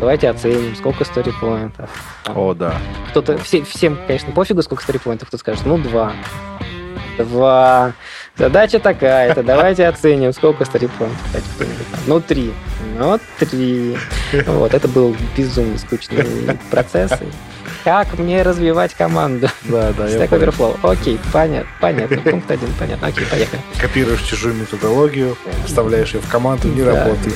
Давайте оценим, сколько сторипоинтов. О, да. Кто-то, все, всем, конечно, пофигу, сколько сторипоинтов, кто скажет, ну, два. Два. Задача такая-то, давайте оценим, сколько сторипоинтов. Ну, три. Ну, три. Вот, это был безумно скучный процесс. Как мне развивать команду? Да, да, Stack. Overflow. Окей, понятно, понятно. Пункт один, понятно. Окей, поехали. Копируешь чужую методологию, вставляешь ее в команду, не Да. работает.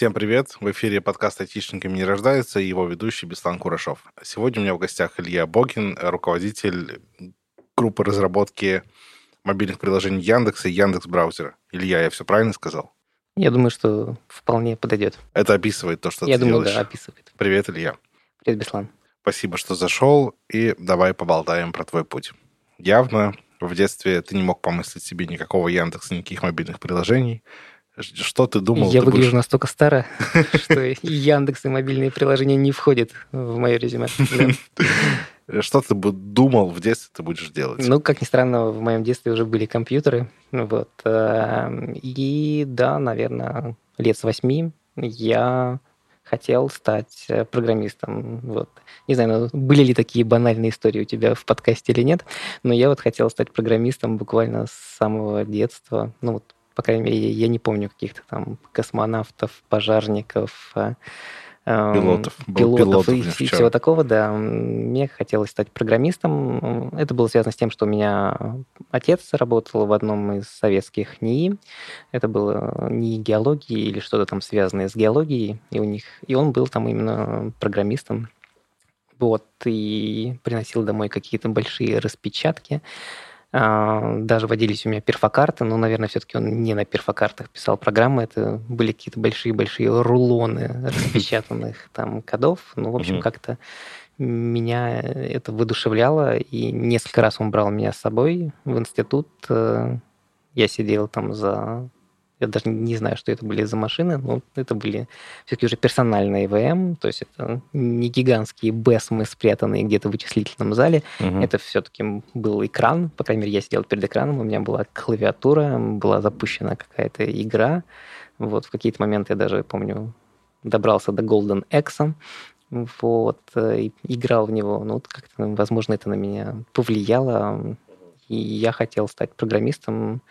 Всем привет! В эфире подкаст «Айтишниками не рождается» и его ведущий Беслан Курашов. Сегодня у меня в гостях Илья Богин, руководитель группы разработки мобильных приложений Яндекса и Яндекс браузера. Илья, я все правильно сказал? Я думаю, что вполне подойдет. Это описывает то, что Я ты думаю, делаешь. да, описывает. Привет, Илья. Привет, Беслан. Спасибо, что зашел, и давай поболтаем про твой путь. Явно в детстве ты не мог помыслить себе никакого Яндекса, никаких мобильных приложений. Что ты думал? Я ты выгляжу будешь- настолько старо, что и Яндекс, и мобильные приложения не входят в мое резюме. Что ты бы думал в детстве ты будешь делать? Ну, как ни странно, в моем детстве уже были компьютеры. Вот. э, И да, наверное, лет с восьми я хотел стать э, программистом. Вот. Не знаю, ну, были ли такие банальные истории у тебя в подкасте или нет, но я вот хотел стать программистом буквально с самого детства. Ну, вот, по крайней мере, я не помню каких-то там космонавтов, пожарников, э, эм, Пилотов. Пилотов пилотом и, вчера. всего такого, да. Мне хотелось стать программистом. Это было связано с тем, что у меня отец работал в одном из советских НИИ. Это было не геологии или что-то там связанное с геологией, и у них и он был там именно программистом. Вот, и приносил домой какие-то большие распечатки. А, Даже водились у меня перфокарты, но, наверное, все-таки он не на перфокартах писал программы. Это были какие-то большие-большие рулоны распечатанных там кодов. Ну, в общем, Мгм. как-то меня это воодушевляло, и несколько раз он брал меня с собой в институт. Э, Я сидел там за... Я даже не знаю, что это были за машины, но это были все-таки уже персональные ИВМ, то есть это не гигантские бэсмы, спрятанные где-то в вычислительном зале, Мгм. это все-таки был экран, по крайней мере, я сидел перед экраном, у меня была клавиатура, была запущена какая-то игра. Вот в какие-то моменты я даже помню добрался до Golden X, вот, э, играл в него. Ну, вот как-то, возможно, это на меня повлияло, и я хотел стать программистом.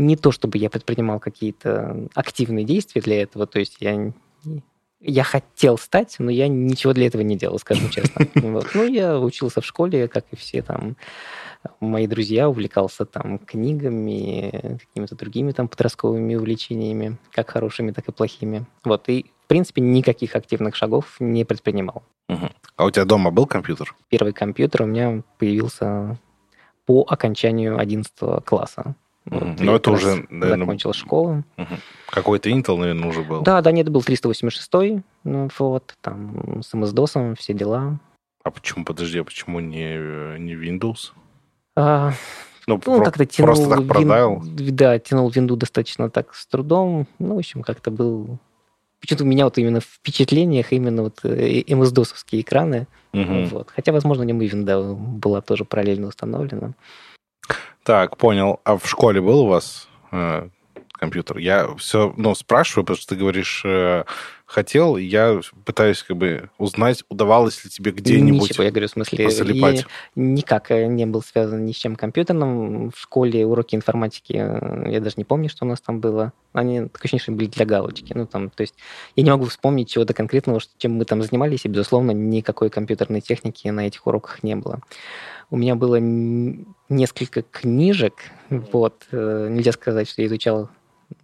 Не то, чтобы я предпринимал какие-то активные действия для этого, то есть я я хотел стать, но я ничего для этого не делал, скажем честно. Вот. Ну, я учился в школе, как и все там мои друзья, увлекался там книгами, какими-то другими там подростковыми увлечениями, как хорошими, так и плохими. Вот, и, в принципе, никаких активных шагов не предпринимал. А у тебя дома был компьютер? Первый компьютер у меня появился по окончанию 11 класса. Я Ну, это уже, наверное, закончил школу. Мгм. Какой-то Intel, наверное, уже был. Да, да, нет, был 386, ну, вот, там, с MS-DOS, все дела. А почему, подожди, а почему не, э, не Windows? А, Ну, Ну, про- как-то тянул... просто так вин- продал? Да, тянул винду достаточно так с трудом. Ну, в общем, как-то был... Почему-то у меня вот именно в впечатлениях именно вот э, MS-DOS-овские экраны. Мгм. Вот. Хотя, возможно, у него и винда была тоже параллельно установлена. Так, понял. А в школе был у вас э, компьютер? Я все, ну, спрашиваю, потому что ты говоришь, э, хотел, и я пытаюсь как бы узнать, удавалось ли тебе где-нибудь Ничего, я говорю, в смысле, позалипать. я никак э, не был связан ни с чем компьютерным. В школе уроки информатики, э, я даже не помню, что у нас там было. Они, такое ощущение, что были для галочки. Ну, там, то есть я не могу вспомнить чего-то конкретного, чем мы там занимались, и, безусловно, никакой компьютерной техники на этих уроках не было. У меня было несколько книжек, вот, э, нельзя сказать, что я изучал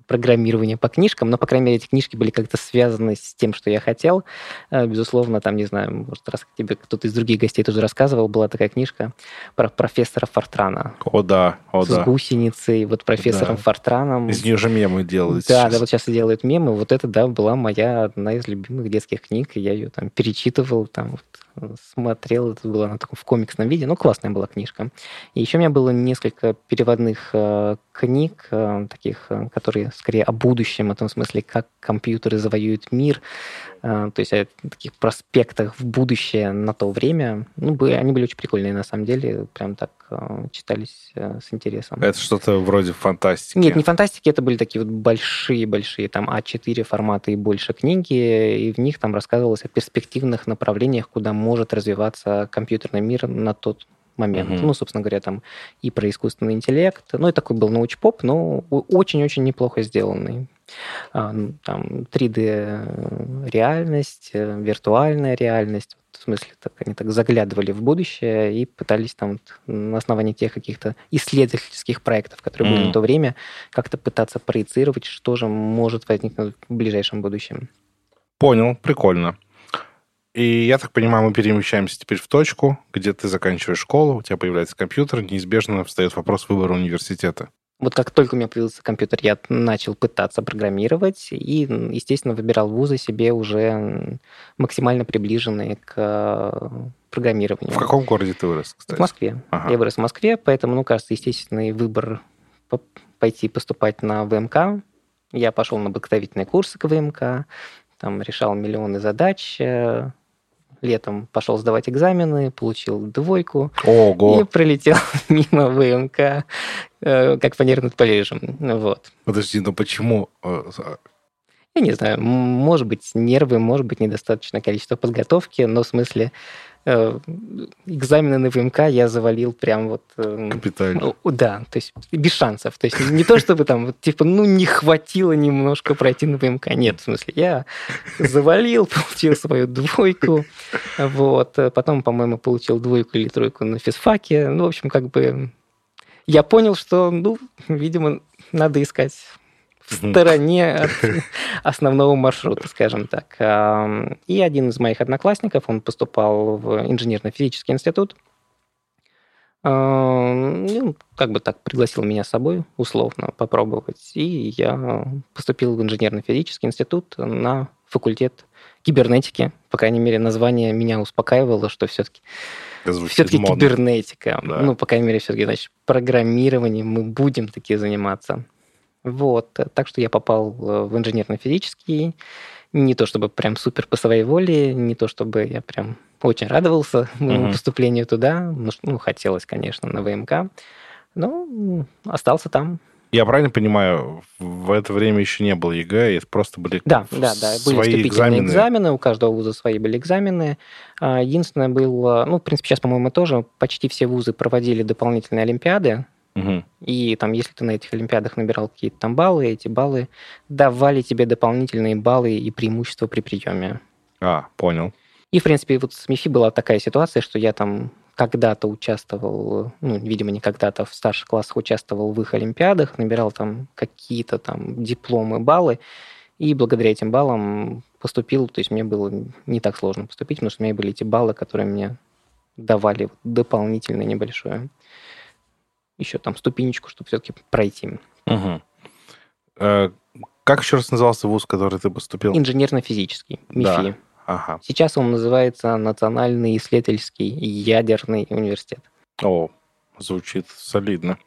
программирование по книжкам, но, по крайней мере, эти книжки были как-то связаны с тем, что я хотел. Э, Безусловно, там, не знаю, может, раз тебе кто-то из других гостей тоже рассказывал, была такая книжка про профессора Фортрана О, да, о, с да. гусеницей, вот профессором Да. Фортраном. Из нее же мемы делают Да, сейчас. да, вот сейчас и делают мемы. Вот это, да, была моя одна из любимых детских книг, я ее там перечитывал, там вот, смотрел, это было на таком в комиксном виде, ну, классная была книжка. И еще у меня было несколько переводных э, книг, э, таких, э, которые скорее о будущем, о том смысле, как компьютеры завоюют мир, а, то есть о таких проспектах в будущее на то время. Ну, они были очень прикольные, на самом деле, прям так а, читались э, с интересом. Это что-то вроде фантастики? Нет, не фантастики, это были такие вот большие-большие, там, А4 форматы и больше книги, и в них там рассказывалось о перспективных направлениях, куда может развиваться компьютерный мир на тот момент. Mm-hmm. Ну, собственно говоря, там и про искусственный интеллект. Ну, и такой был научпоп, но очень-очень неплохо сделанный. А, там 3D-реальность, э, виртуальная реальность. В смысле, так, они так заглядывали в будущее и пытались там на основании тех каких-то исследовательских проектов, которые mm-hmm. были на то время, как-то пытаться проецировать, что же может возникнуть в ближайшем будущем. Понял, прикольно. И я так понимаю, мы перемещаемся теперь в точку, где ты заканчиваешь школу, у тебя появляется компьютер, неизбежно встает вопрос выбора университета. Вот как только у меня появился компьютер, я начал пытаться программировать и, естественно, выбирал вузы себе уже максимально приближенные к программированию. В каком городе ты вырос, кстати? В Москве. Ага. Я вырос в Москве, поэтому, ну, кажется, естественный выбор пойти поступать на ВМК. Я пошел на подготовительные курсы к ВМК, там решал миллионы задач, э, летом пошел сдавать экзамены, получил двойку Ого. и прилетел мимо ВМК, э, как фанер над Парижем. Вот. Подожди, но почему? Э, Я не знаю, может быть, нервы, может быть, недостаточное количество подготовки, но в смысле экзамены на ВМК я завалил прям вот... Эм, Капитально. Да, то есть без шансов. То есть не то, чтобы там, вот, типа, ну, не хватило немножко пройти на ВМК. Нет, в смысле, я завалил, получил свою двойку, вот. Потом, по-моему, получил двойку или тройку на физфаке. Ну, в общем, как бы я понял, что, ну, видимо, надо искать в стороне от основного маршрута, скажем так. И один из моих одноклассников, он поступал в инженерно-физический институт, ну, как бы так пригласил меня с собой, условно, попробовать. И я поступил в инженерно-физический институт на факультет кибернетики. По крайней мере, название меня успокаивало, что все-таки все-таки кибернетика. Да. Ну, по крайней мере, все-таки, значит, программированием мы будем такие заниматься. Вот. Так что я попал в инженерно-физический. Не то чтобы прям супер по своей воле, не то чтобы я прям очень радовался моему uh-huh. поступлению туда. Ну, ну, хотелось, конечно, на ВМК. Но остался там. Я правильно понимаю, в это время еще не было ЕГЭ, это просто были да, да, да, были вступительные экзамены. экзамены, у каждого вуза свои были экзамены. А, единственное было, ну, в принципе, сейчас, по-моему, тоже почти все вузы проводили дополнительные олимпиады, Угу. И там, если ты на этих олимпиадах набирал какие-то там баллы, эти баллы давали тебе дополнительные баллы и преимущества при приеме. А, понял. И, в принципе, вот с МИФИ была такая ситуация, что я там когда-то участвовал, ну, видимо, не когда-то, в старших классах участвовал в их олимпиадах, набирал там какие-то там дипломы, баллы, и благодаря этим баллам поступил, то есть мне было не так сложно поступить, потому что у меня были эти баллы, которые мне давали дополнительно небольшое еще там ступенечку, чтобы все-таки пройти. Угу. Э, как еще раз назывался вуз, который ты поступил? Инженерно-физический, МИФИ. Да. Ага. Сейчас он называется Национальный исследовательский ядерный университет. О, звучит солидно.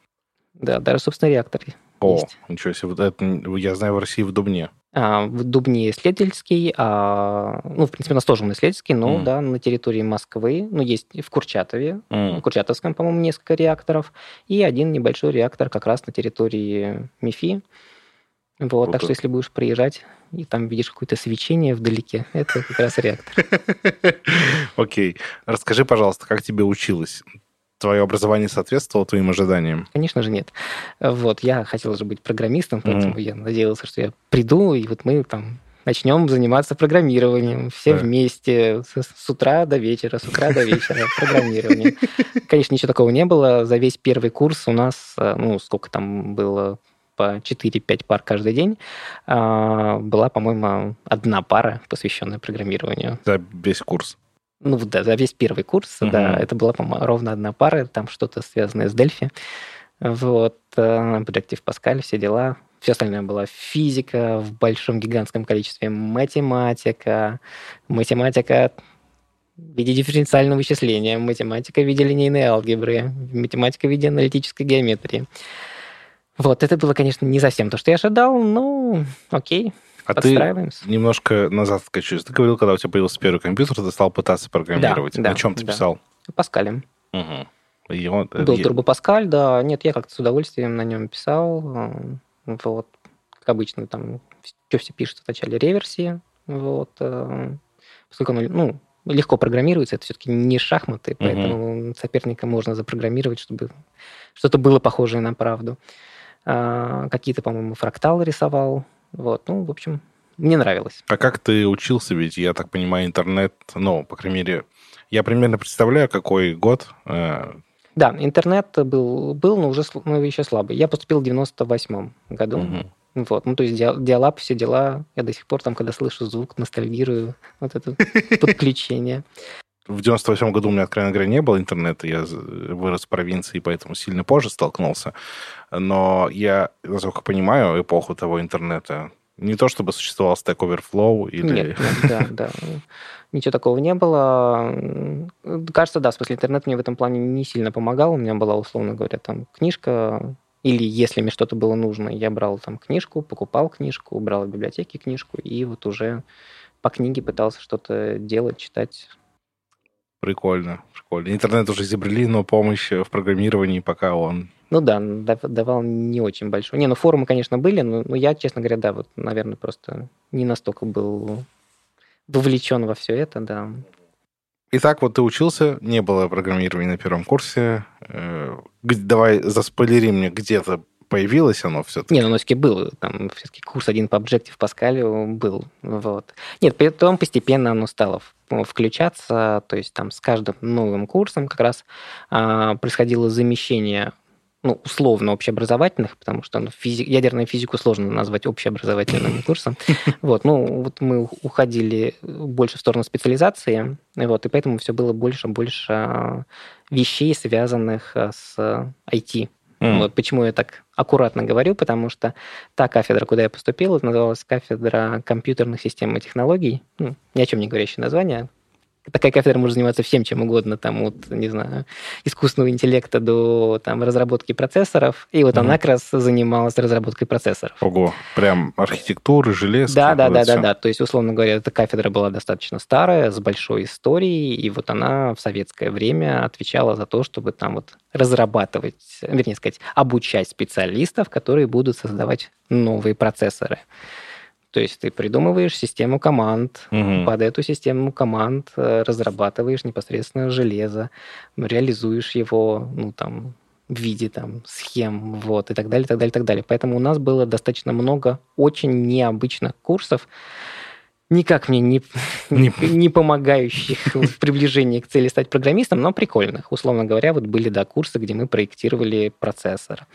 Да, даже, собственно, реактор О, есть. ничего себе. Это, я знаю, в России в Дубне. А, в Дубне исследовательский, а, ну, в принципе, у нас тоже он исследовательский, но, mm. да, на территории Москвы, ну, есть в Курчатове, mm. в Курчатовском, по-моему, несколько реакторов, и один небольшой реактор как раз на территории МИФИ. Вот, вот так что, если будешь приезжать, и там видишь какое-то свечение вдалеке, это как раз реактор. Окей. Расскажи, пожалуйста, как тебе училось? Твое образование соответствовало твоим ожиданиям? Конечно же нет. Вот, я хотел же быть программистом, поэтому mm. я надеялся, что я приду, и вот мы там начнем заниматься программированием все да. вместе с, с утра до вечера, с утра до вечера программирование. Конечно, ничего такого не было. За весь первый курс у нас, э, ну, сколько там было, по 4-5 пар каждый день, а, была, по-моему, одна пара, посвященная программированию. За весь курс? Ну да, за весь первый курс, uh-huh. да, это была, по-моему, ровно одна пара, там что-то связанное с Дельфи. Вот, Objective э, Pascal, все дела. Все остальное была физика в большом гигантском количестве, математика, математика в виде дифференциального вычисления, математика в виде линейной алгебры, математика в виде аналитической геометрии. Вот, это было, конечно, не совсем то, что я ожидал, но окей, а ты немножко назад откачусь. Ты говорил, когда у тебя появился первый компьютер, ты стал пытаться программировать. Да, На чем ты да. писал? Паскалем. Угу. И он, Был и... Turbo Pascal, да. Нет, я как-то с удовольствием на нем писал. Э, вот. Как обычно, там, что все пишут в начале реверсии. Вот. Э, поскольку оно, ну, легко программируется, это все-таки не шахматы, поэтому угу. соперника можно запрограммировать, чтобы что-то было похожее на правду. А, какие-то, по-моему, фракталы рисовал. Вот, ну, в общем, мне нравилось. А как ты учился? Ведь, я так понимаю, интернет, ну, по крайней мере, я примерно представляю, какой год. Э, да, интернет был, был но уже ну, еще слабый. Я поступил в 98 году. Угу. Вот, ну, то есть диалап, все дела. Я до сих пор там, когда слышу звук, ностальгирую. Вот это подключение. В 98 году у меня, откровенно говоря, не было интернета. Я вырос в провинции, поэтому сильно позже столкнулся. Но я, насколько понимаю, эпоху того интернета не то чтобы существовал Stack Overflow или... Нет, да, да. Ничего такого не было. Кажется, да, в смысле, интернет мне в этом плане не сильно помогал. У меня была, условно говоря, там книжка, или если мне что-то было нужно, я брал там книжку, покупал книжку, брал в библиотеке книжку, и вот уже по книге пытался что-то делать, читать. Прикольно, прикольно. Интернет уже изобрели, но помощь в программировании пока он ну да, давал не очень большой. Не, ну форумы, конечно, были, но, но я, честно говоря, да, вот, наверное, просто не настолько был вовлечен во все это, да. Итак, вот ты учился, не было программирования на первом курсе. Э, давай заспойлери мне, где-то появилось оно все-таки? Не, ну, все-таки был. Там все-таки курс один по Objective Pascal был. Вот. Нет, потом постепенно оно стало включаться, то есть там с каждым новым курсом как раз а, происходило замещение ну, условно общеобразовательных, потому что ну, физи... ядерную физику сложно назвать общеобразовательным курсом. Вот, ну, вот мы уходили больше в сторону специализации, вот, и поэтому все было больше и больше а, вещей, связанных а, с IT. Mm. Вот почему я так аккуратно говорю, потому что та кафедра, куда я поступил, называлась кафедра компьютерных систем и технологий. Ну, ни о чем не говорящее название, такая кафедра может заниматься всем, чем угодно, там, от, не знаю, искусственного интеллекта до там, разработки процессоров. И вот угу. она как раз занималась разработкой процессоров. Ого, прям архитектуры, железо. Да, да, да, да, да. То есть, условно говоря, эта кафедра была достаточно старая, с большой историей, и вот она в советское время отвечала за то, чтобы там вот разрабатывать, вернее сказать, обучать специалистов, которые будут создавать новые процессоры. То есть ты придумываешь систему команд, угу. под эту систему команд э, разрабатываешь непосредственно железо, реализуешь его, ну там в виде там схем, вот, и так далее, так далее, так далее. Поэтому у нас было достаточно много очень необычных курсов, никак мне не, не, не помогающих в приближении к цели стать программистом, но прикольных. Условно говоря, вот были, да, курсы, где мы проектировали процессор.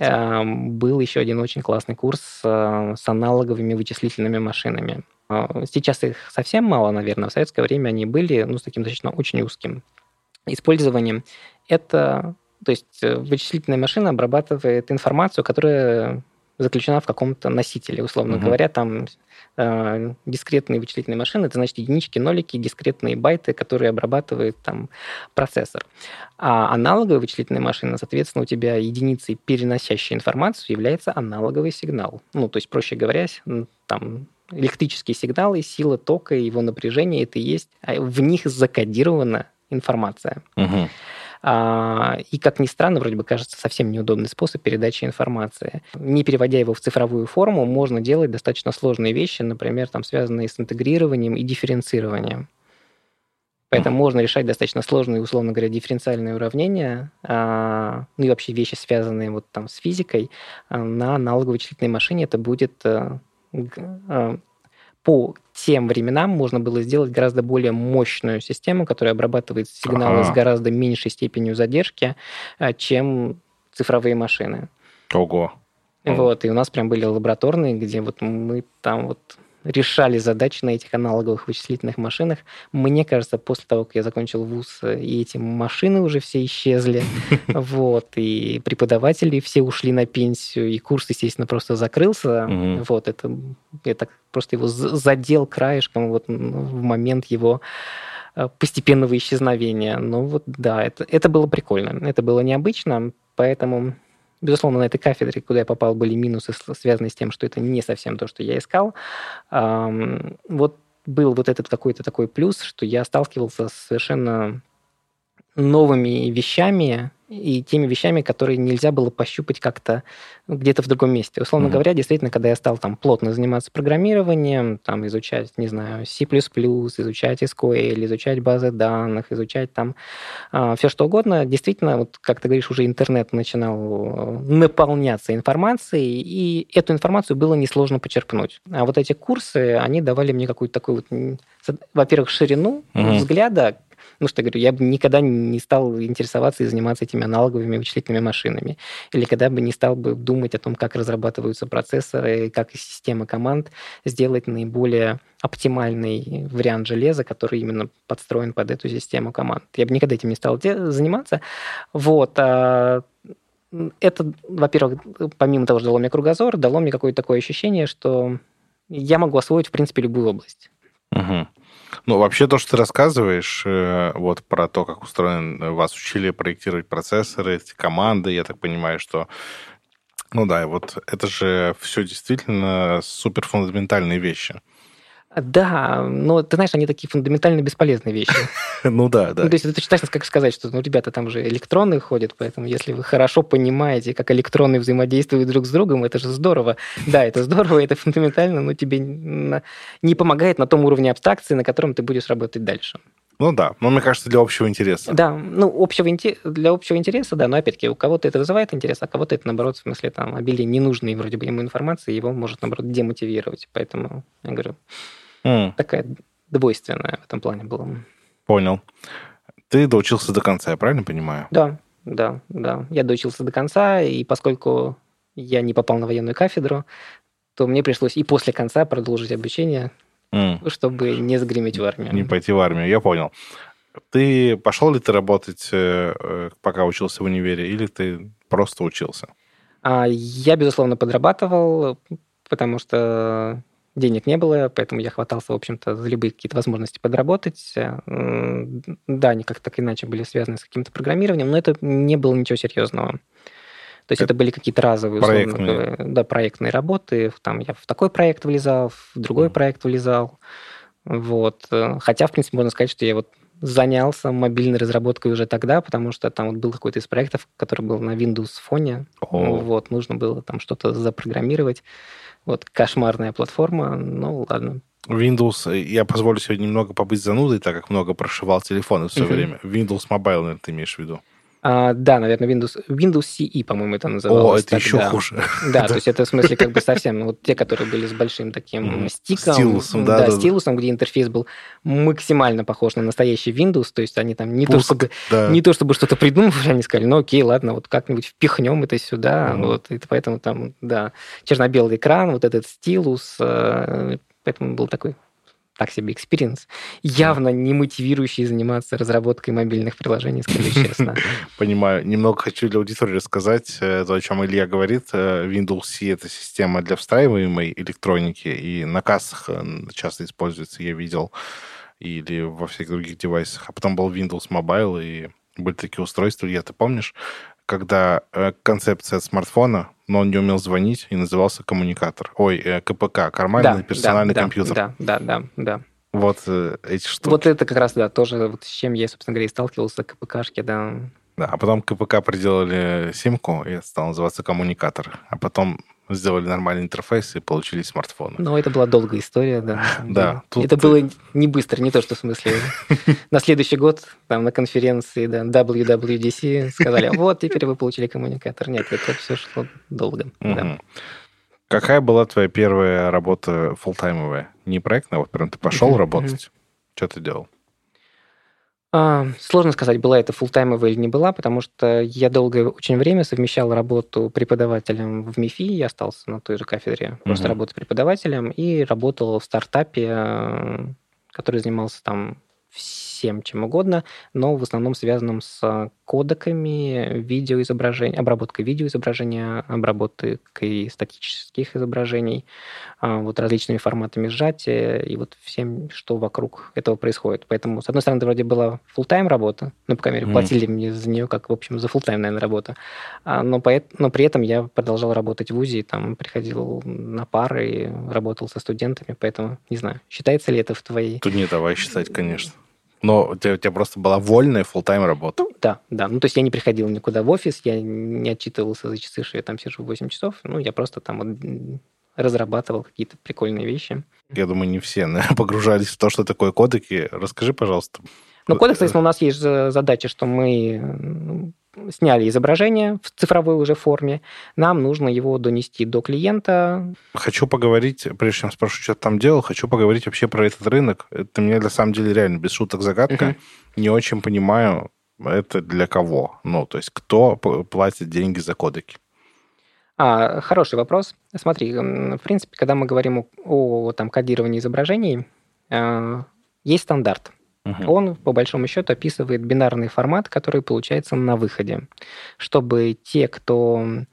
Эм, был еще один очень классный курс э, с аналоговыми вычислительными машинами. Э, сейчас их совсем мало, наверное. В советское время они были, ну, с таким достаточно очень узким использованием. Это, то есть э, вычислительная машина обрабатывает информацию, которая заключена в каком-то носителе, условно угу. говоря, там э, дискретные вычислительные машины, это значит единички, нолики, дискретные байты, которые обрабатывает там процессор. А аналоговая вычислительная машина, соответственно, у тебя единицей, переносящей информацию, является аналоговый сигнал. Ну, то есть, проще говоря, там электрические сигналы, сила тока, его напряжение, это и есть, а в них закодирована информация. Угу. А, и, как ни странно, вроде бы кажется совсем неудобный способ передачи информации. Не переводя его в цифровую форму, можно делать достаточно сложные вещи, например, там, связанные с интегрированием и дифференцированием. Поэтому можно решать достаточно сложные, условно говоря, дифференциальные уравнения, а, ну и вообще вещи, связанные вот там с физикой, а, на аналоговой вычислительной машине это будет а, по тем временам можно было сделать гораздо более мощную систему, которая обрабатывает сигналы ага. с гораздо меньшей степенью задержки, э, чем цифровые машины. Ого. Вот, и у нас прям были лабораторные, где вот мы там вот решали задачи на этих аналоговых вычислительных машинах. Мне кажется, после того, как я закончил вуз, и эти машины уже все исчезли, вот, и преподаватели все ушли на пенсию, и курс, естественно, просто закрылся. Вот, это я так просто его задел краешком вот в момент его э, постепенного исчезновения. Ну вот да, это, это было прикольно, это было необычно, поэтому Безусловно, на этой кафедре, куда я попал, были минусы, связанные с тем, что это не совсем то, что я искал. Вот был вот этот какой-то такой плюс, что я сталкивался с совершенно новыми вещами, и теми вещами, которые нельзя было пощупать как-то где-то в другом месте. Условно mm-hmm. говоря, действительно, когда я стал там плотно заниматься программированием, там изучать, не знаю, C++, изучать SQL, изучать базы данных, изучать там э, а, все что угодно, действительно, вот как ты говоришь, уже интернет начинал наполняться информацией, и эту информацию было несложно почерпнуть. А вот эти курсы, они давали мне какую-то такую вот, во-первых, ширину mm-hmm. взгляда, ну, что я говорю, я бы никогда не стал интересоваться и заниматься этими аналоговыми вычислительными машинами. Или когда бы не стал бы думать о том, как разрабатываются процессоры, как система команд сделать наиболее оптимальный вариант железа, который именно подстроен под эту систему команд. Я бы никогда этим не стал заниматься. Вот. А это, во-первых, помимо того, что дало мне кругозор, дало мне какое-то такое ощущение, что я могу освоить, в принципе, любую область. Угу. Ну, вообще то, что ты рассказываешь, э, вот про то, как устроен, э, вас учили проектировать процессоры, эти команды, я так понимаю, что ну да, вот это же все действительно супер фундаментальные вещи. Да, но ты знаешь, они такие фундаментально бесполезные вещи. Ну да, да. Ну, то есть это точно как сказать, что, ну, ребята, там же электроны ходят, поэтому если вы хорошо понимаете, как электроны взаимодействуют друг с другом, это же здорово. Да, это здорово, это фундаментально, но тебе не помогает на том уровне абстракции, на котором ты будешь работать дальше. Ну да, но мне кажется, для общего интереса. Да, ну, общего, для общего интереса, да, но опять-таки у кого-то это вызывает интерес, а кого-то это, наоборот, в смысле, там, обилие ненужной вроде бы ему информации, его может, наоборот, демотивировать. Поэтому, я говорю, Mm. Такая двойственная в этом плане была. Понял. Ты доучился до конца, я правильно понимаю? Да, да, да. Я доучился до конца, и поскольку я не попал на военную кафедру, то мне пришлось и после конца продолжить обучение, mm. чтобы не загреметь в армию. Не пойти в армию, я понял. Ты пошел ли ты работать, э, э, пока учился в универе, или ты просто учился? А, я, безусловно, подрабатывал, потому что денег не было, поэтому я хватался, в общем-то, за любые какие-то возможности подработать. Да, они как-то так иначе были связаны с каким-то программированием, но это не было ничего серьезного. То есть это, это были какие-то разовые, проектные. Условно, да, проектные работы. Там я в такой проект влезал, в другой mm. проект влезал. Вот. Хотя, в принципе, можно сказать, что я вот занялся мобильной разработкой уже тогда, потому что там вот был какой-то из проектов, который был на Windows фоне. Oh. Вот, нужно было там что-то запрограммировать. Вот кошмарная платформа, ну ладно. Windows, э, я позволю себе немного побыть занудой, так как много прошивал телефоны все uh-huh. время. Windows Mobile, наверное, ты имеешь в виду? А, да, наверное, Windows, Windows CE, по-моему, это называлось. О, это тогда. еще хуже. Да, то есть это в смысле как бы совсем, вот те, которые были с большим таким стиком. Стилусом, да. Да, стилусом, где интерфейс был максимально похож на настоящий Windows, то есть они там не, то, чтобы, не то чтобы что-то придумывали, они сказали, ну окей, ладно, вот как-нибудь впихнем это сюда, вот, и поэтому там, да, черно-белый экран, вот этот стилус, э, поэтому был такой так себе experience, явно не мотивирующий заниматься разработкой мобильных приложений, скажу честно. Понимаю. Немного хочу для аудитории рассказать э, то, о чем Илья говорит. Э, Windows CE — это система для встраиваемой электроники, и на кассах э, часто используется, я видел, или во всех других девайсах. А потом был Windows Mobile, и были такие устройства, Илья, ты помнишь, когда концепция смартфона но он не умел звонить и назывался коммуникатор. Ой, э, КПК, карманный да, персональный да, компьютер. Да, да, да, да. Вот э, эти штуки. Вот это как раз, да, тоже вот с чем я, собственно говоря, и сталкивался, КПКшки, да. Да, а потом КПК приделали симку, и стал называться коммуникатор. А потом сделали нормальный интерфейс и получили смартфоны. Ну, это была долгая история, да. Да. Это было не быстро, не то, что в смысле. На следующий год там на конференции да, WWDC сказали, вот, теперь вы получили коммуникатор. Нет, это все шло долго. Какая была твоя первая работа фултаймовая? Не проектная, вот прям ты пошел работать? Что ты делал? А, сложно сказать, была это фултаймовая или не была, потому что я долгое очень время совмещал работу преподавателем в МИФИ, я остался на той же кафедре, просто uh-huh. работать преподавателем, и работал в стартапе, который занимался там всем чем угодно, но в основном связанным с кодеками видеоизображения, обработкой видеоизображения, обработкой статических изображений, а, вот различными форматами сжатия и вот всем, что вокруг этого происходит. Поэтому, с одной стороны, это вроде была full тайм работа, ну, по крайней мере, платили mm. мне за нее, как, в общем, за full тайм наверное, работа, а, но, по, но при этом я продолжал работать в ВУЗе, там приходил на пары, работал со студентами, поэтому, не знаю, считается ли это в твоей... Тут не давай считать, конечно. Но у тебя, у тебя просто была вольная full тайм работа. Ну, да, да. Ну, то есть я не приходил никуда в офис, я не отчитывался за часы, что я там сижу 8 часов. Ну, я просто там вот разрабатывал какие-то прикольные вещи. Я думаю, не все наверное, погружались в то, что такое кодеки. Расскажи, пожалуйста. Ну, кодекс, соответственно, у нас есть задача, что мы сняли изображение в цифровой уже форме, нам нужно его донести до клиента. Хочу поговорить, прежде чем спрошу, что ты там делал, хочу поговорить вообще про этот рынок. Это мне на самом деле реально без шуток загадка. Uh-huh. Не очень понимаю, это для кого. Ну, то есть кто платит деньги за кодеки? А, хороший вопрос. Смотри, в принципе, когда мы говорим о, о там, кодировании изображений, э, есть стандарт. Угу. Он, по большому счету, описывает бинарный формат, который получается на выходе, чтобы те, кто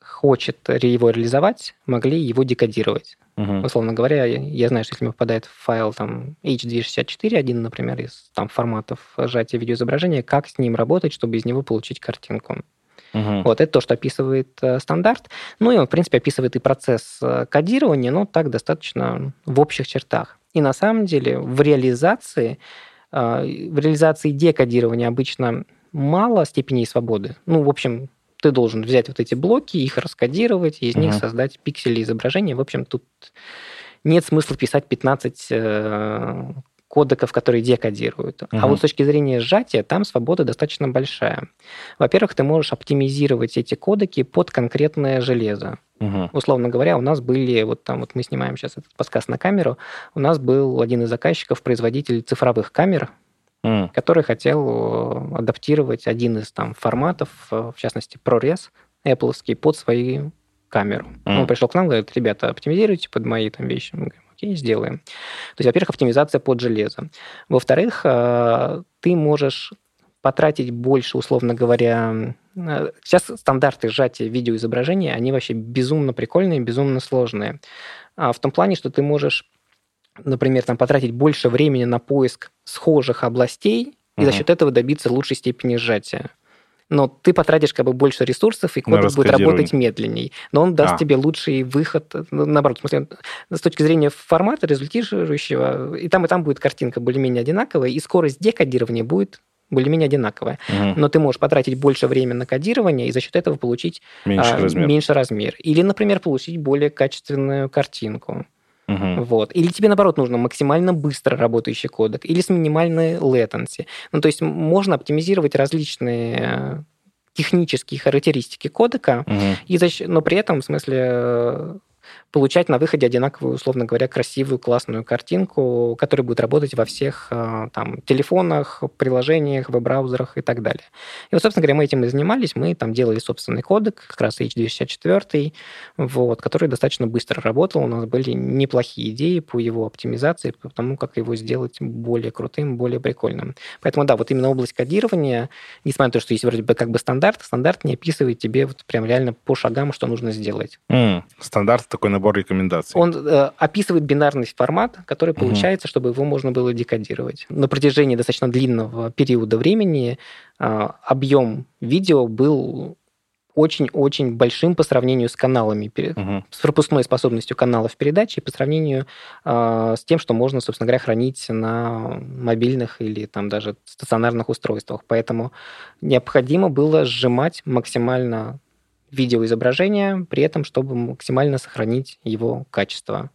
хочет его реализовать, могли его декодировать. Угу. Условно говоря, я знаю, что если мне попадает файл там H264, один, например, из там, форматов сжатия видеоизображения, как с ним работать, чтобы из него получить картинку. Угу. Вот это то, что описывает э, стандарт. Ну и он, в принципе, описывает и процесс э, кодирования, но так достаточно в общих чертах. И на самом деле в реализации, а, в реализации декодирования обычно мало степеней свободы. Ну, в общем, ты должен взять вот эти блоки, их раскодировать, из uh них создать пиксели изображения. В общем, тут нет смысла писать 15 кодеков, которые декодируют. Uh-huh. А вот с точки зрения сжатия, там свобода достаточно большая. Во-первых, ты можешь оптимизировать эти кодеки под конкретное железо. Uh-huh. Условно говоря, у нас были, вот там вот мы снимаем сейчас этот подкаст на камеру, у нас был один из заказчиков, производитель цифровых камер, uh-huh. который хотел э, адаптировать один из там форматов, э, в частности, ProRes, Apple, под свою камеру. Mm. Он пришел к нам, говорит, ребята, оптимизируйте под мои там вещи. Мы говорим, окей, сделаем. То есть, во-первых, оптимизация под железо. Во-вторых, э, ты можешь потратить больше, условно говоря, э, Сейчас стандарты сжатия видеоизображения, они вообще безумно прикольные, безумно сложные. А в том плане, что ты можешь, например, там, потратить больше времени на поиск схожих областей, и за счет этого добиться лучшей степени сжатия но ты потратишь как бы больше ресурсов, и код будет работать медленней. Но он даст а. тебе лучший выход, наоборот, в смысле, с точки зрения формата результирующего, и там, и там будет картинка более-менее одинаковая, и скорость декодирования будет более-менее одинаковая. Угу. Но ты можешь потратить больше времени на кодирование и за счет этого получить меньше, а, размер. меньше размер. Или, например, получить более качественную картинку. Угу. Вот. Или тебе, наоборот, нужно максимально быстро работающий кодек, или с минимальной latency. Ну, то есть можно оптимизировать различные э, технические характеристики кодека, угу. и но при этом, в смысле, э, получать на выходе одинаковую, условно говоря, красивую, классную картинку, которая будет работать во всех э, там, телефонах, приложениях, веб-браузерах и так далее. И вот, собственно говоря, мы этим и занимались. Мы там делали собственный кодек, как раз H264, вот, который достаточно быстро работал. У нас были неплохие идеи по его оптимизации, по тому, как его сделать более крутым, более прикольным. Поэтому, да, вот именно область кодирования, несмотря на то, что есть вроде бы как бы стандарт, стандарт не описывает тебе вот прям реально по шагам, что нужно сделать. Mm, стандарт такой набор рекомендаций. Он э, описывает бинарный формат, который угу. получается, чтобы его можно было декодировать. На протяжении достаточно длинного периода времени э, объем видео был очень-очень большим по сравнению с каналами, угу. с пропускной способностью каналов передачи, по сравнению э, с тем, что можно, собственно говоря, хранить на мобильных или там даже стационарных устройствах. Поэтому необходимо было сжимать максимально видеоизображение, при этом, чтобы максимально сохранить его качество.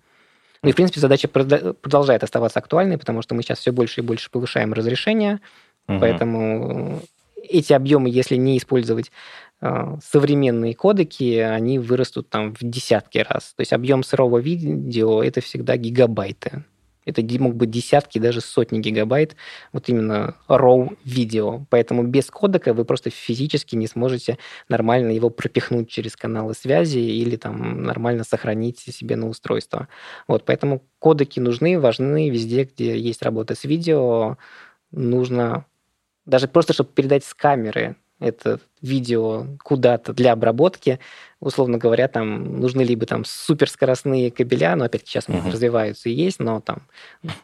Ну и, в принципе, задача продолжает оставаться актуальной, потому что мы сейчас все больше и больше повышаем разрешение, угу. поэтому эти объемы, если не использовать э, современные кодеки, они вырастут там в десятки раз. То есть объем сырого видео это всегда гигабайты. Это мог быть десятки, даже сотни гигабайт, вот именно RAW видео. Поэтому без кодека вы просто физически не сможете нормально его пропихнуть через каналы связи или там нормально сохранить себе на устройство. Вот, поэтому кодеки нужны, важны везде, где есть работа с видео. Нужно даже просто, чтобы передать с камеры это видео куда-то для обработки, условно говоря, там нужны либо там суперскоростные кабеля, но опять сейчас uh-huh. развиваются и есть, но там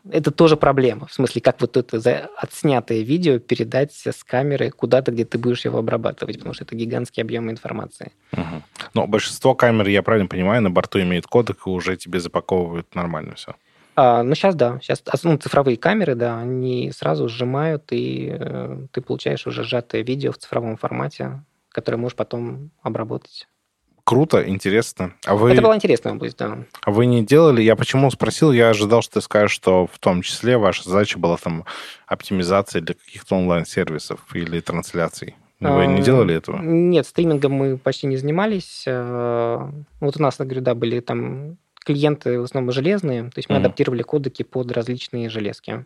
это тоже проблема. В смысле, как вот это отснятое видео передать с камеры куда-то, где ты будешь его обрабатывать, потому что это гигантские объемы информации. Uh-huh. Но большинство камер, я правильно понимаю, на борту имеет кодек и уже тебе запаковывают нормально все. А, ну, сейчас да. Сейчас ну, цифровые камеры, да, они сразу сжимают, и э, ты получаешь уже сжатое видео в цифровом формате, которое можешь потом обработать. Круто, интересно. А вы... Это была интересная область, да. А вы не делали? Я почему спросил? Я ожидал, что ты скажешь, что в том числе ваша задача была там оптимизация для каких-то онлайн-сервисов или трансляций. Вы не делали этого? Нет, стримингом мы почти не занимались. Э, вот у нас, я говорю, да, были там клиенты в основном железные, то есть мы mm-hmm. адаптировали кодеки под различные железки.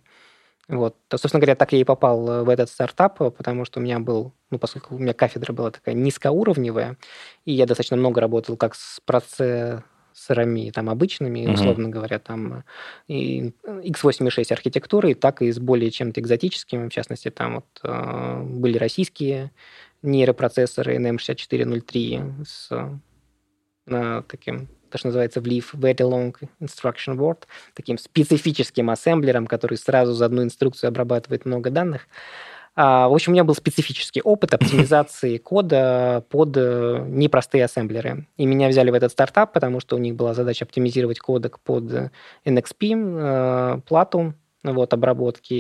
Вот. То, собственно говоря, так я и попал э, в этот стартап, потому что у меня был, ну, поскольку у меня кафедра была такая низкоуровневая, и я достаточно много работал как с процессорами там обычными, mm-hmm. условно говоря, там и x86 архитектурой, так и с более чем-то экзотическими, в частности, там вот э, были российские нейропроцессоры NM6403 с э, таким то, что называется в Leaf Very Long Instruction Word, таким специфическим ассемблером, который сразу за одну инструкцию обрабатывает много данных. А, в общем, у меня был специфический опыт оптимизации кода под э, непростые ассемблеры. И меня взяли в этот стартап, потому что у них была задача оптимизировать кодек под NXP, э, плату, вот, обработки,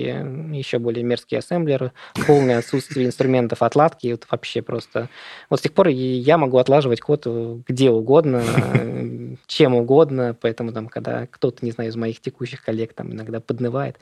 еще более мерзкие ассемблеры, полное отсутствие инструментов отладки, вот вообще просто... Вот с тех пор я могу отлаживать код где угодно, чем угодно, поэтому там, когда кто-то, не знаю, из моих текущих коллег там иногда поднывает,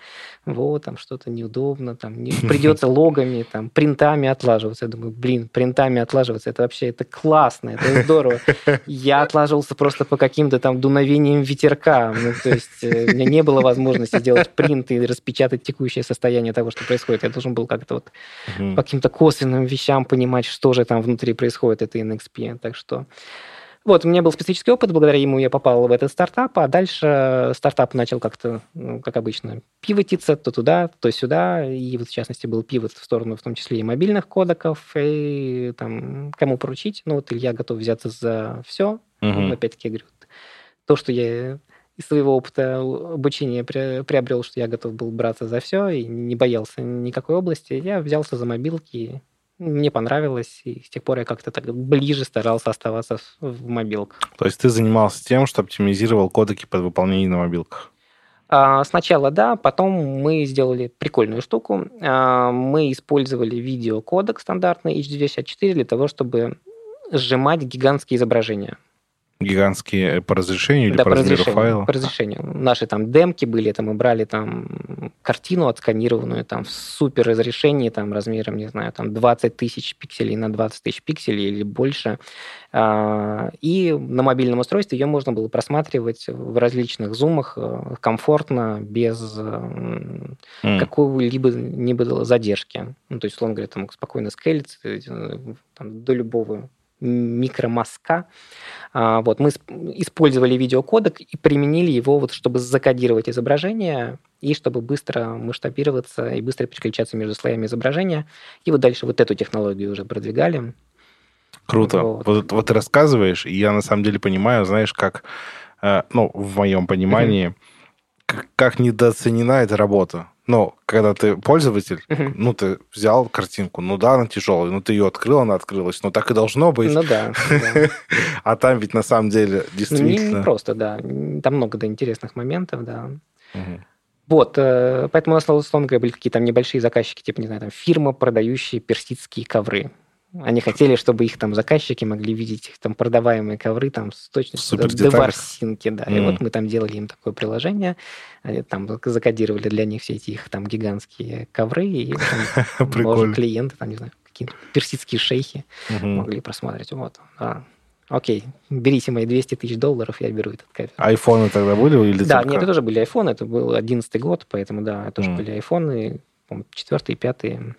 вот, там что-то неудобно, там не, придется логами, там, принтами отлаживаться. Я думаю, блин, принтами отлаживаться, это вообще, это классно, это здорово. Я отлаживался просто по каким-то там дуновениям ветерка, ну, то есть э, у меня не было возможности сделать принт и распечатать текущее состояние того, что происходит. Я должен был как-то вот угу. по каким-то косвенным вещам понимать, что же там внутри происходит, это NXP. Так что вот, у меня был специфический опыт, благодаря ему я попал в этот стартап, а дальше стартап начал как-то, ну, как обычно, пивотиться то туда, то сюда, и вот, в частности, был пивот в сторону, в том числе и мобильных кодеков, и там, кому поручить, ну, вот Илья готов взяться за все, угу. опять-таки, я говорю, то, что я из своего опыта обучения приобрел, что я готов был браться за все и не боялся никакой области. Я взялся за мобилки, мне понравилось, и с тех пор я как-то так ближе старался оставаться в мобилках. То есть ты занимался тем, что оптимизировал кодеки под выполнение на мобилках? А, сначала да, потом мы сделали прикольную штуку. А, мы использовали видеокодек стандартный H264 для того, чтобы сжимать гигантские изображения гигантские по разрешению или да, по, по размеру файла? По разрешению. Наши там демки были, это мы брали там картину отсканированную там в супер разрешении, там размером, не знаю, там 20 тысяч пикселей на 20 тысяч пикселей или больше. А, и на мобильном устройстве ее можно было просматривать в различных зумах э, комфортно, без mm. какой-либо не было задержки. Ну, то есть, условно говоря, там спокойно скейлиться э, там, до любого микромазка. А, вот, мы использовали видеокодек и применили его, вот, чтобы закодировать изображение и чтобы быстро масштабироваться и быстро переключаться между слоями изображения. И вот дальше вот эту технологию уже продвигали. Круто. Вот, вот, вот ты рассказываешь, и я на самом деле понимаю, знаешь, как, э, ну, в моем понимании, как, как недооценена эта работа. Но когда ты пользователь, uh-huh. ну, ты взял картинку, ну да, она тяжелая, ну ты ее открыл, она открылась, ну так и должно быть. Ну да. А там ведь на самом деле действительно... Не просто, да. Там много да, интересных моментов, да. Вот, э, поэтому у нас, условно говоря, были какие-то небольшие заказчики, типа, не знаю, там, фирма, продающая персидские ковры. Они хотели, чтобы их там заказчики могли видеть их там продаваемые ковры там с точностью до, до ворсинки, да. Mm. И вот мы там делали им такое приложение, они там закодировали для них все эти их там гигантские ковры, и там, может, клиенты, там, не знаю, какие-то персидские шейхи могли просматривать. Вот, да. окей, берите мои 200 тысяч долларов, я беру этот кавер. Айфоны тогда были или Да, только- нет, это тоже были айфоны, это был 11 год, поэтому да, это тоже были айфоны, четвертые, пятые.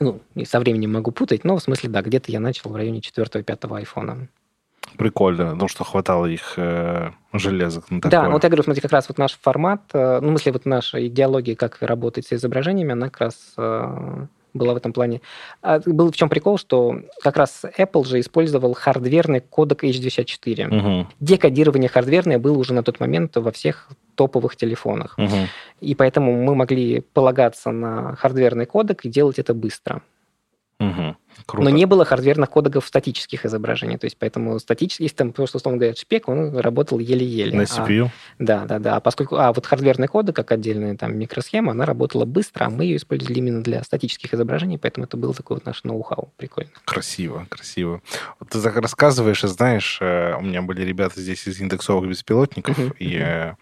Ну, и со временем могу путать, но в смысле, да, где-то я начал в районе четвертого-пятого айфона. Прикольно, ну что хватало их э, железок на Да, такое. ну вот я говорю, смотри, как раз вот наш формат, э, ну, в смысле, вот наша идеология, как работать с изображениями, она как раз э, была в этом плане. А был в чем прикол, что как раз Apple же использовал хардверный кодек H264. Мгм, Декодирование хардверное было уже на тот момент во всех топовых телефонах. мгм. И поэтому мы могли полагаться на хардверный кодек и делать это быстро. Мгм. Круто. Но не было хардверных кодеков статических изображений. То есть поэтому статический, если там просто, условно говоря, шпек, он работал еле-еле. На А- CPU? да, да, да. А поскольку, а вот хардверный кодек, как отдельная там микросхема, она работала быстро, а мы ее использовали именно для статических изображений, поэтому это был такой вот наш ноу-хау. Прикольно. Красиво, красиво. Вот ты так рассказываешь, и знаешь, э, у меня были ребята здесь из индексовых беспилотников, и э,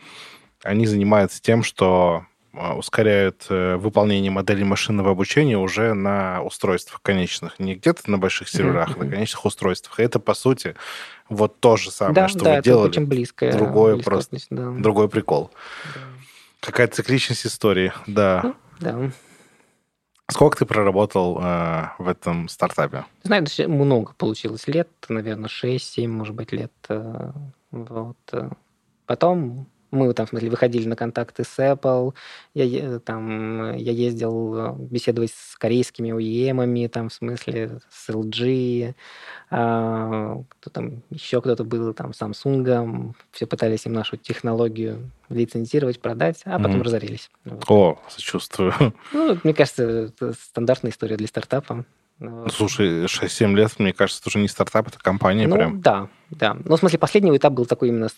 они занимаются тем, что ускоряют э, выполнение моделей машинного обучения уже на устройствах конечных. Не где-то на больших серверах, а на конечных устройствах. И это, по сути, вот то же самое, да, что да, вы это делали. очень близкое. Другое близкотность, да. Другой прикол. Да. Какая цикличность истории, да. Ну, да. Сколько ты проработал э, в этом стартапе? Знаю, много получилось лет, наверное, 6-7, может быть, лет. э, Вот. э. Потом мы там, в смысле, выходили на контакты с Apple, я, там, я ездил э, беседовать с корейскими OEM, там, в смысле, с LG, а, кто там, еще кто-то был, там, Samsung, все пытались им нашу технологию лицензировать, продать, а потом Мгм. разорились. Вот. О, сочувствую. Ну, мне кажется, это стандартная история для стартапа. Вот. Слушай, 6-7 лет, мне кажется, это уже не стартап, это компания Ну, прям. да, да. Ну, в смысле, последний этап был такой именно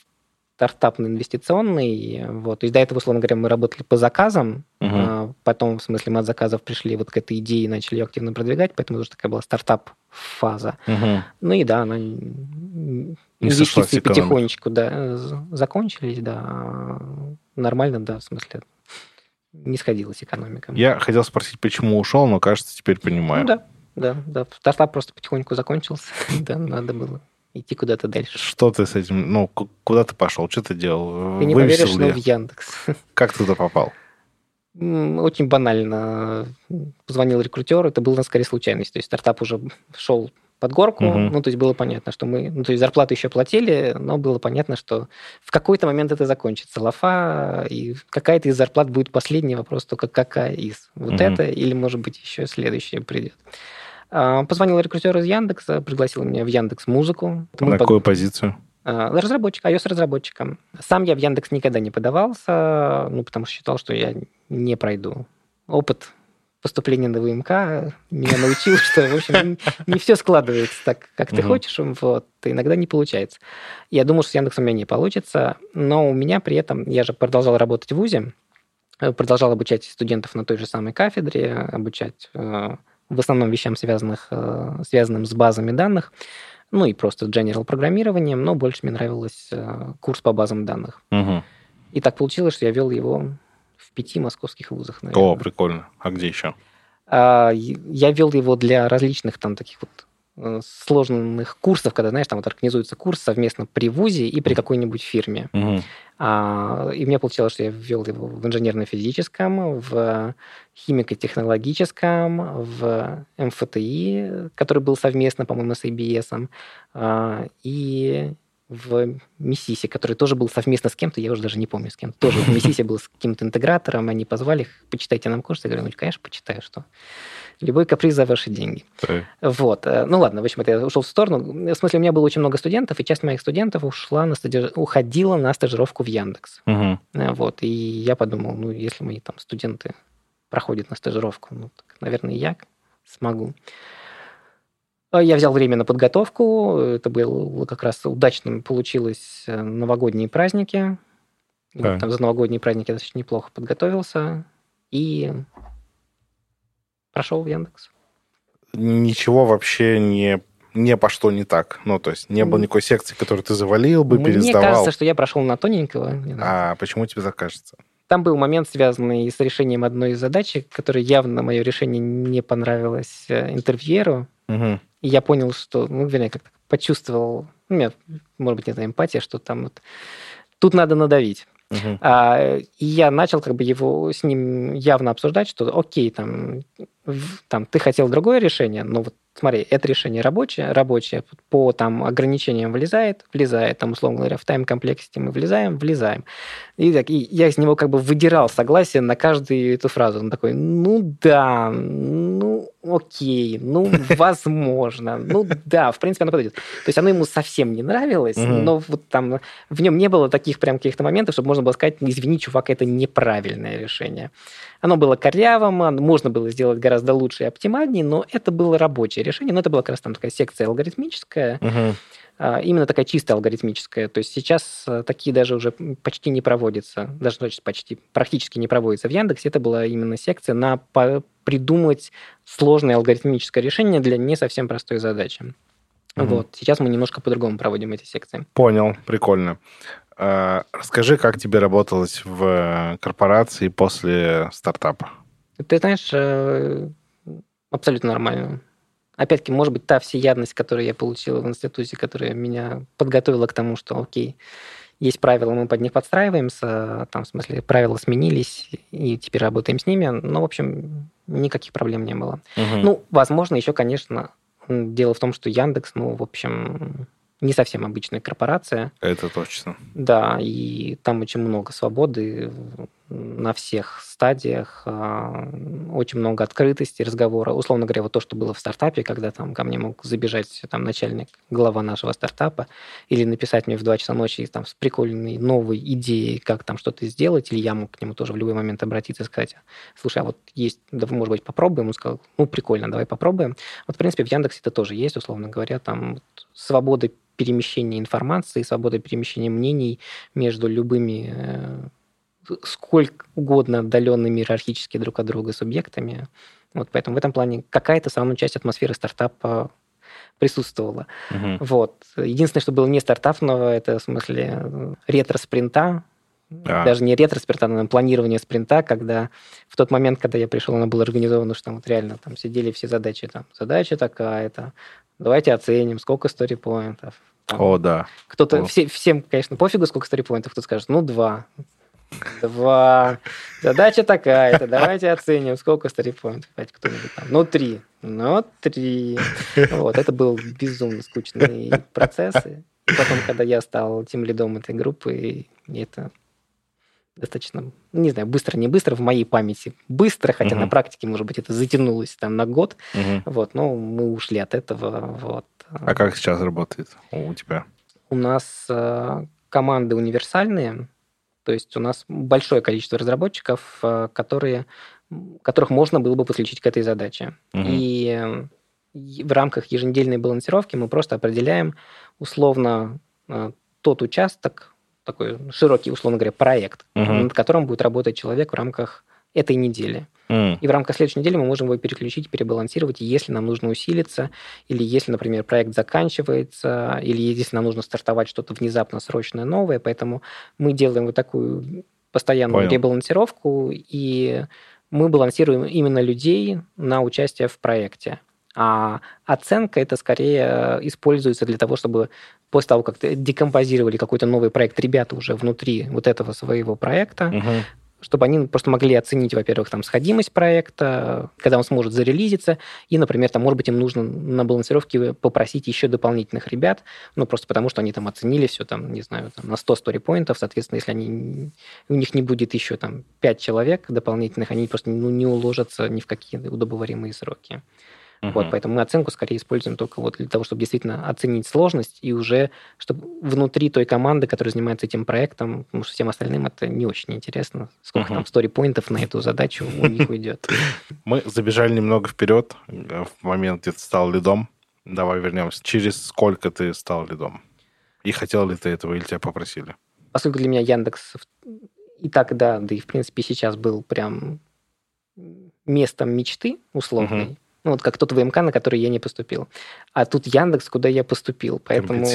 стартапный, инвестиционный. Вот. То есть до этого, условно говоря, мы работали по заказам, Мгм. а потом, в смысле, мы от заказов пришли вот к этой идее и начали ее активно продвигать, поэтому тоже такая была стартап-фаза. Мгм. Ну и да, она Не инвестиции потихонечку да, закончились, да. Нормально, да, в смысле, не сходилась экономика. Я хотел спросить, почему ушел, но, кажется, теперь понимаю. Ну да, да, да. Стартап просто потихоньку закончился, да, надо было идти куда-то дальше. Что ты с этим, ну, ку- куда ты пошел, что ты делал? Ты не Вывесил поверишь, но ли? в Яндекс. Как ты туда попал? Очень банально. Позвонил рекрутер, это было скорее случайность. То есть стартап уже шел под горку, Мгм. ну, то есть было понятно, что мы, ну, то есть зарплату еще платили, но было понятно, что в какой-то момент это закончится. Лафа, и какая-то из зарплат будет последний вопрос, только какая из. Вот Мгм. это или, может быть, еще следующее придет. А, Позвонил рекрутер из Яндекса, пригласил меня в Яндекс Музыку. На какую позицию? А, Разработчик, iOS-разработчиком. Сам я в Яндекс никогда не подавался, ну, потому что считал, что я не пройду. Опыт поступления на ВМК меня научил, что, в общем, не все складывается так, как ты хочешь, вот, иногда не получается. Я думал, что с Яндексом у меня не получится, но у меня при этом, я же продолжал работать в ВУЗе, э, продолжал обучать студентов на той же самой кафедре, обучать э, в основном вещам, связанных, э, связанным с базами данных, ну и просто general программированием, но больше мне нравилось э, курс по базам данных. Мгм. И так получилось, что я вел его в пяти московских вузах, наверное. О, прикольно. А где еще? А, Я вел его для различных там таких вот сложных курсов, когда, знаешь, там вот организуется курс совместно при ВУЗе и при какой-нибудь фирме. Мгм. А, и у меня получилось, что я ввел его в инженерно-физическом, в химико-технологическом, в МФТИ, который был совместно, по-моему, с ABS, а, и в Миссисе, который тоже был совместно с кем-то, я уже даже не помню с кем. Тоже в Миссисе был с каким-то интегратором, они позвали их, почитайте нам курс. Я говорю, ну, конечно, почитаю, что. Любой каприз за ваши деньги. Так. Вот. э, Ну ладно, в общем, это я ушел в сторону. В смысле, у меня было очень много студентов, и часть моих студентов ушла на стажи- уходила на стажировку в Яндекс. Э, Вот. И я подумал, ну, если мои там студенты проходят на стажировку, ну, так, наверное, я смогу. А Я взял время на подготовку. Это было как раз удачно получилось э, новогодние праздники. Вот Так. Там за новогодние праздники я достаточно неплохо подготовился. И прошел в Яндекс. Ничего вообще не, не пошло не так. Ну, то есть не было никакой секции, которую ты завалил бы, Мне пересдавал. кажется, что я прошел на тоненького. А почему тебе так кажется? Там был момент, связанный с решением одной из задач, которая явно мое решение не понравилось э, интервьюеру. Мгм. И я понял, что, ну, вернее, как-то почувствовал, ну, у меня, может быть, это эмпатия, что там вот, тут надо надавить. Uh-huh. А, и я начал как бы его с ним явно обсуждать, что окей, там, там ты хотел другое решение, но вот смотри, это решение рабочее, рабочее по там ограничениям влезает, влезает, там, условно говоря, в time complexity мы влезаем, влезаем. И, так, и я из него как бы выдирал согласие на каждую эту фразу. Он такой, ну да, ну окей, ну возможно, ну да, в принципе, оно подойдет. То есть оно ему совсем не нравилось, но вот там в нем не было таких прям каких-то моментов, чтобы можно было сказать, извини, чувак, это неправильное решение. Оно было корявым, можно было сделать гораздо лучше и оптимальнее, но это было рабочее решение. Но это была как раз там такая секция алгоритмическая, угу. Именно такая чистая алгоритмическая. То есть сейчас э, такие даже уже почти не проводятся, даже значит, почти практически не проводятся в Яндексе. Это была именно секция на придумать сложное алгоритмическое решение для не совсем простой задачи. Угу. Вот. Сейчас мы немножко по-другому проводим эти секции. Понял, прикольно. А, расскажи, как тебе работалось в корпорации после стартапа? Ты знаешь, э, абсолютно нормально. Опять-таки, может быть, та всеядность, которую я получила в институте, которая меня подготовила к тому, что, окей, есть правила, мы под них подстраиваемся, там, в смысле, правила сменились, и теперь работаем с ними. Но, в общем, никаких проблем не было. Угу. Ну, возможно, еще, конечно, дело в том, что Яндекс, ну, в общем, не совсем обычная корпорация. Это точно. Да, и там очень много свободы на всех стадиях, а, очень много открытости разговора. Условно говоря, вот то, что было в стартапе, когда там ко мне мог забежать там начальник, глава нашего стартапа, или написать мне в 2 часа ночи там, с прикольной новой идеей, как там что-то сделать, или я мог к нему тоже в любой момент обратиться и сказать, слушай, а вот есть, да, может быть, попробуем? Он сказал, ну, прикольно, давай попробуем. Вот, в принципе, в Яндексе это тоже есть, условно говоря, там вот, свобода перемещения информации, свобода перемещения мнений между любыми э, сколько угодно отдаленными иерархически друг от друга субъектами. Вот поэтому в этом плане какая-то самая часть атмосферы стартапа присутствовала. Угу. Вот. Единственное, что было не стартапного, это в смысле ретро-спринта, а. Даже не ретро-спринта, а планирование спринта, когда в тот момент, когда я пришел, оно было организовано, что там вот реально там сидели все задачи, там, задача такая-то, давайте оценим, сколько сторипоинтов. О, да. Кто-то, все, всем, конечно, пофигу, сколько сторипоинтов, кто скажет, ну, два. Два. Задача такая-то, давайте оценим, сколько сторипоинтов. Опять кто-нибудь там. Ну, три. Ну, три. Вот, это был безумно скучный процесс. И потом, когда я стал тем лидом этой группы, это достаточно, не знаю, быстро, не быстро, в моей памяти быстро, хотя uh-huh. на практике, может быть, это затянулось там на год, uh-huh. вот, но мы ушли от этого, вот. А как сейчас работает у тебя? У нас э, команды универсальные, то есть у нас большое количество разработчиков, э, которые, которых можно было бы подключить к этой задаче. Uh-huh. И в рамках еженедельной балансировки мы просто определяем условно э, тот участок, такой широкий, условно говоря, проект, угу. над которым будет работать человек в рамках этой недели. Mm. И в рамках следующей недели мы можем его переключить, перебалансировать, если нам нужно усилиться, или если, например, проект заканчивается, или если нам нужно стартовать что-то внезапно срочное новое. Поэтому мы делаем вот такую постоянную Понял. ребалансировку, и мы балансируем именно людей на участие в проекте. А оценка это скорее используется для того, чтобы после того, как декомпозировали какой-то новый проект ребята уже внутри вот этого своего проекта, угу. Чтобы они просто могли оценить, во-первых, там сходимость проекта, когда он сможет зарелизиться, и, например, там, может быть, им нужно на балансировке попросить еще дополнительных ребят, ну, просто потому, что они там оценили все, там, не знаю, там, на 100 story соответственно, если они, у них не будет еще там 5 человек дополнительных, они просто ну, не уложатся ни в какие удобоваримые сроки. Uh-huh. Вот, поэтому мы оценку скорее используем только вот для того, чтобы действительно оценить сложность и уже чтобы внутри той команды, которая занимается этим проектом, потому что всем остальным это не очень интересно, сколько uh-huh. там стори-поинтов на эту задачу у них уйдет. Мы забежали немного вперед в момент, где ты стал лидом. Давай вернемся. Через сколько ты стал лидом? И хотел ли ты этого, или тебя попросили? Поскольку для меня Яндекс и тогда, да и в принципе сейчас был прям местом мечты условной, Ну, вот как тот ВМК, на который я не поступил. А тут Яндекс, куда я поступил. Поэтому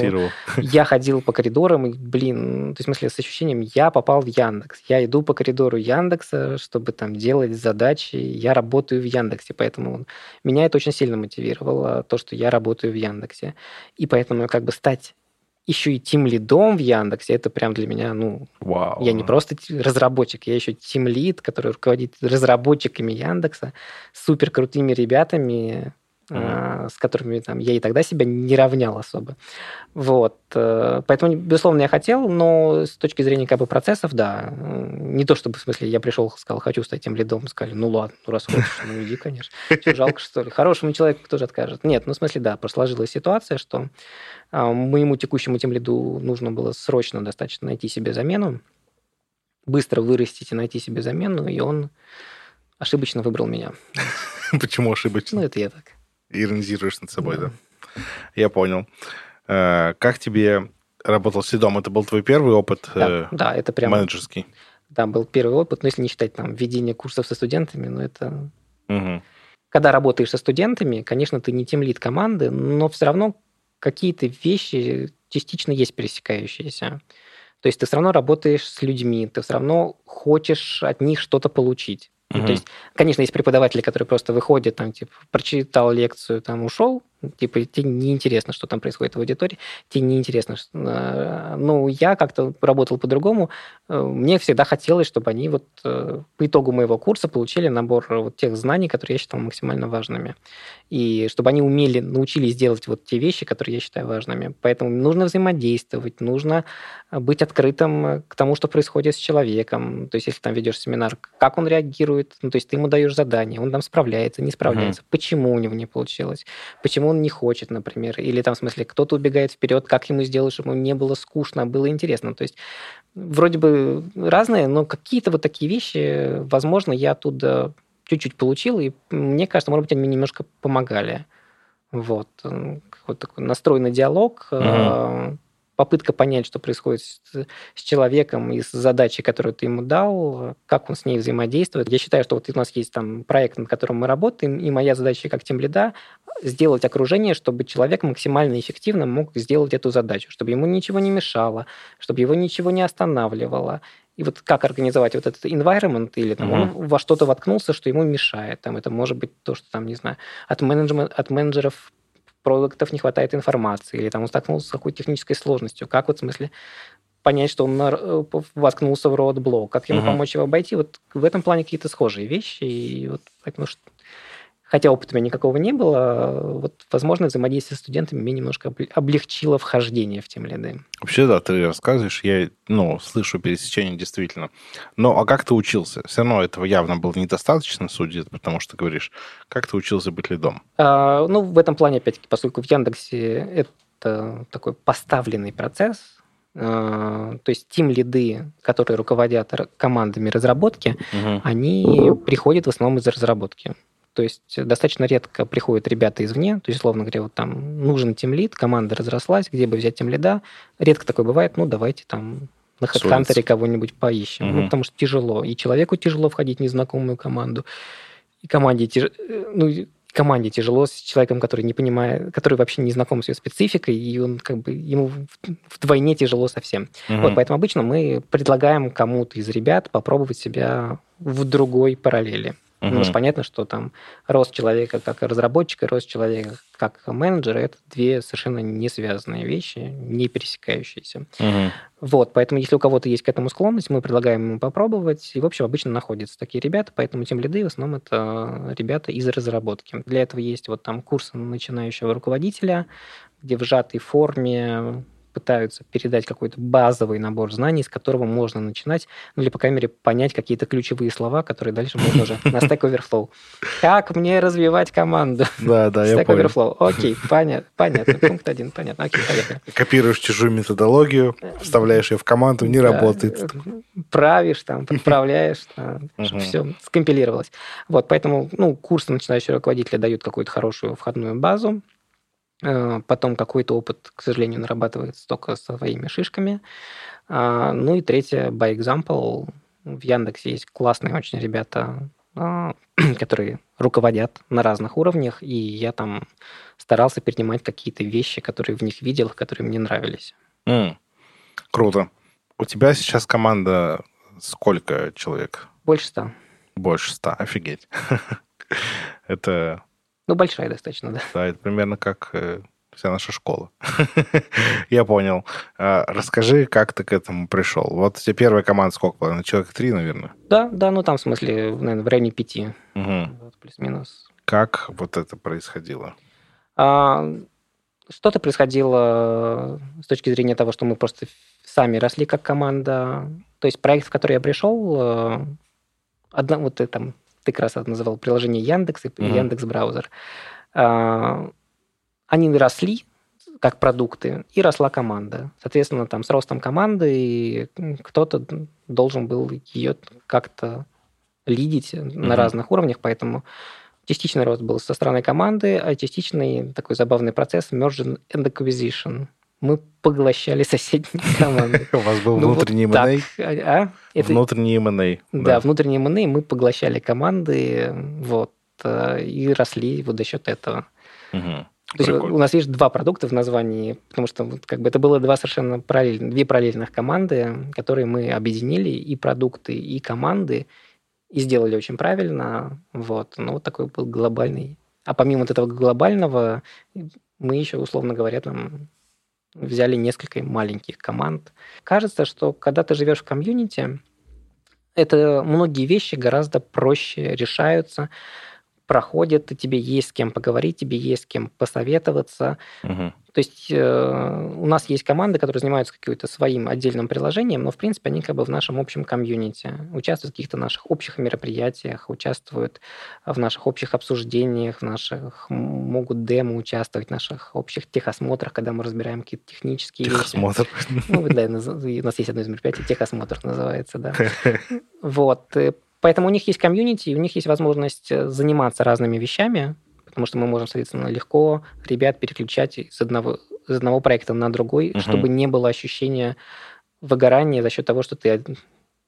я ходил по коридорам, и, блин, то есть, в смысле, с ощущением, я попал в Яндекс. Я иду по коридору Яндекса, чтобы там делать задачи. Я работаю в Яндексе, поэтому меня это очень сильно мотивировало, то, что я работаю в Яндексе. И поэтому как бы стать еще и тим лидом в Яндексе, это прям для меня, ну, Вау. я не просто разработчик, я еще тим лид, который руководит разработчиками Яндекса, супер крутыми ребятами. С которыми там, я и тогда себя не равнял особо. Вот. Э, поэтому, безусловно, я хотел, но с точки зрения как бы процессов, да, не то чтобы, в смысле, я пришел, сказал, хочу стать тем лидом, сказали, ну ладно, ну раз хочешь, ну иди, конечно. Что, жалко, что ли? Хорошему человеку тоже откажет. Нет, ну в смысле, да, просто сложилась ситуация, что а, моему текущему тем лиду нужно было срочно достаточно найти себе замену, быстро вырастить и найти себе замену, и он ошибочно выбрал меня. Почему ошибочно? Ну, это я так иронизируешь над собой, да? Я понял. Э, как тебе работал с лидом? Это был твой первый опыт да, э, да, это прям, менеджерский? Да, был первый опыт, но если не считать там введение курсов со студентами, ну это... Угу. Когда работаешь со студентами, конечно, ты не тем лид команды, но все равно какие-то вещи частично есть пересекающиеся. То есть ты все равно работаешь с людьми, ты все равно хочешь от них что-то получить. Mm-hmm. то есть, конечно, есть преподаватели, которые просто выходят, там, типа, прочитал лекцию, там, ушел, типа, тебе неинтересно, что там происходит в аудитории, тебе неинтересно. Что... Э, ну, я как-то работал по-другому. Э, мне всегда хотелось, чтобы они вот э, по итогу моего курса получили набор вот тех знаний, которые я считал максимально важными. И чтобы они умели, научились делать вот те вещи, которые я считаю важными. Поэтому нужно взаимодействовать, нужно быть открытым к тому, что происходит с человеком. То есть, если там ведешь семинар, как он реагирует, ну, то есть ты ему даешь задание, он там справляется, не справляется, mm-hmm. почему у него не получилось, почему он не хочет, например, или там, в смысле, кто-то убегает вперед, как ему сделать, чтобы ему не было скучно, а было интересно. То есть вроде бы разные, но какие-то вот такие вещи, возможно, я оттуда чуть-чуть получил, и мне кажется, может быть, они мне немножко помогали. Вот. Вот такой настроенный диалог, mm-hmm попытка понять, что происходит с, с человеком и с задачей, которую ты ему дал, как он с ней взаимодействует. Я считаю, что вот у нас есть там проект, над которым мы работаем, и моя задача как тем лида сделать окружение, чтобы человек максимально эффективно мог сделать эту задачу, чтобы ему ничего не мешало, чтобы его ничего не останавливало. И вот как организовать вот этот environment, или там mm-hmm. он во что-то воткнулся, что ему мешает. Там это может быть то, что там, не знаю, от, менеджмент, от менеджеров продуктов не хватает информации, или там он столкнулся с какой-то технической сложностью. Как вот в смысле понять, что он э, воткнулся в roadblock, как ему uh-huh. помочь его обойти. Вот в этом плане какие-то схожие вещи. И вот поэтому что хотя опыта у меня никакого не было, вот, возможно, взаимодействие с студентами мне немножко облегчило вхождение в тем лиды. Вообще, да, ты рассказываешь, я, ну, слышу пересечение действительно. Но а как ты учился? Все равно этого явно было недостаточно, судя, потому что говоришь, как ты учился быть лидом? А, ну, в этом плане, опять-таки, поскольку в Яндексе это такой поставленный процесс, а, то есть тим лиды, которые руководят командами разработки, угу. они приходят в основном из разработки. То есть достаточно редко приходят ребята извне, то есть, условно говоря, вот там нужен тимлид, команда разрослась, где бы взять тимлида. Редко такое бывает, ну, давайте там на HeadHunter кого-нибудь поищем. Угу. Ну, потому что тяжело. И человеку тяжело входить в незнакомую команду. И команде тяжело... Ну, команде тяжело с человеком, который не понимает, который вообще не знаком с ее спецификой, и он как бы ему вдвойне тяжело совсем. Угу. Вот, поэтому обычно мы предлагаем кому-то из ребят попробовать себя в другой параллели. Угу. Потому что понятно, что там рост человека как разработчика рост человека как менеджера – это две совершенно не связанные вещи, не пересекающиеся. Угу. Вот, поэтому если у кого-то есть к этому склонность, мы предлагаем ему попробовать. И, в общем, обычно находятся такие ребята, поэтому тем лиды в основном это ребята из разработки. Для этого есть вот там курс начинающего руководителя, где в сжатой форме пытаются передать какой-то базовый набор знаний, с которого можно начинать, ну или, по крайней мере, понять какие-то ключевые слова, которые дальше можно уже на Stack Overflow. Как мне развивать команду? Да, да, я понял. Overflow. Окей, понятно, понятно. Пункт один, понятно. Окей, поехали. Копируешь чужую методологию, вставляешь ее в команду, не работает. Правишь там, подправляешь, чтобы все скомпилировалось. Вот, поэтому, ну, курсы начинающего руководителя дают какую-то хорошую входную базу, Э, потом какой-то опыт, к сожалению, нарабатывается только своими шишками. А, ну и третье, by example. В Яндексе есть классные очень ребята, а, которые руководят на разных уровнях, и я там старался перенимать какие-то вещи, которые в них видел, которые мне нравились. Mm. Круто. У тебя сейчас команда сколько человек? Больше ста. Больше ста, офигеть. Это... Ну, большая достаточно, да. Да, это примерно как э, вся наша школа. Я понял. А, расскажи, как ты к этому пришел. Вот у тебя первая команда сколько была? Человек три, наверное? Да, да, ну там в смысле, наверное, в районе пяти. Угу. Плюс-минус. Как вот это происходило? А, что-то происходило с точки зрения того, что мы просто сами росли как команда. То есть проект, в который я пришел, э, одна, вот ты там, ты как раз называл приложение Яндекс и mm-hmm. Яндекс браузер. А, они росли как продукты, и росла команда. Соответственно, там с ростом команды кто-то должен был ее как-то лидить mm-hmm. на разных уровнях, поэтому частичный рост был со стороны команды, а частичный такой забавный процесс merge and acquisition – мы поглощали соседние команды. У вас был ну, внутренний вот? А? а? Это... Внутренний M&A. Да, да, внутренний M&A. Мы поглощали команды вот, э, и росли вот за счет этого. Угу. То есть у нас есть два продукта в названии, потому что как бы это было два совершенно параллельных, две параллельных команды, которые мы объединили и продукты, и команды, и сделали очень правильно. Вот. Ну, вот такой был глобальный. А помимо вот этого глобального, мы еще, условно говоря, там взяли несколько маленьких команд. Кажется, что когда ты живешь в комьюнити, это многие вещи гораздо проще решаются, проходят, и тебе есть с кем поговорить, тебе есть с кем посоветоваться. Угу. То есть э, у нас есть команды, которые занимаются каким-то своим отдельным приложением, но, в принципе, они как бы в нашем общем комьюнити, участвуют в каких-то наших общих мероприятиях, участвуют в наших общих обсуждениях, в наших, могут демо участвовать в наших общих техосмотрах, когда мы разбираем какие-то технические Техосмотр. вещи. Ну, да, у нас есть одно из мероприятий, техосмотр называется, да. Вот. Поэтому у них есть комьюнити, у них есть возможность э, заниматься разными вещами, потому что мы можем, соответственно, легко ребят переключать из одного, из одного проекта на другой, угу. чтобы не было ощущения выгорания за счет того, что ты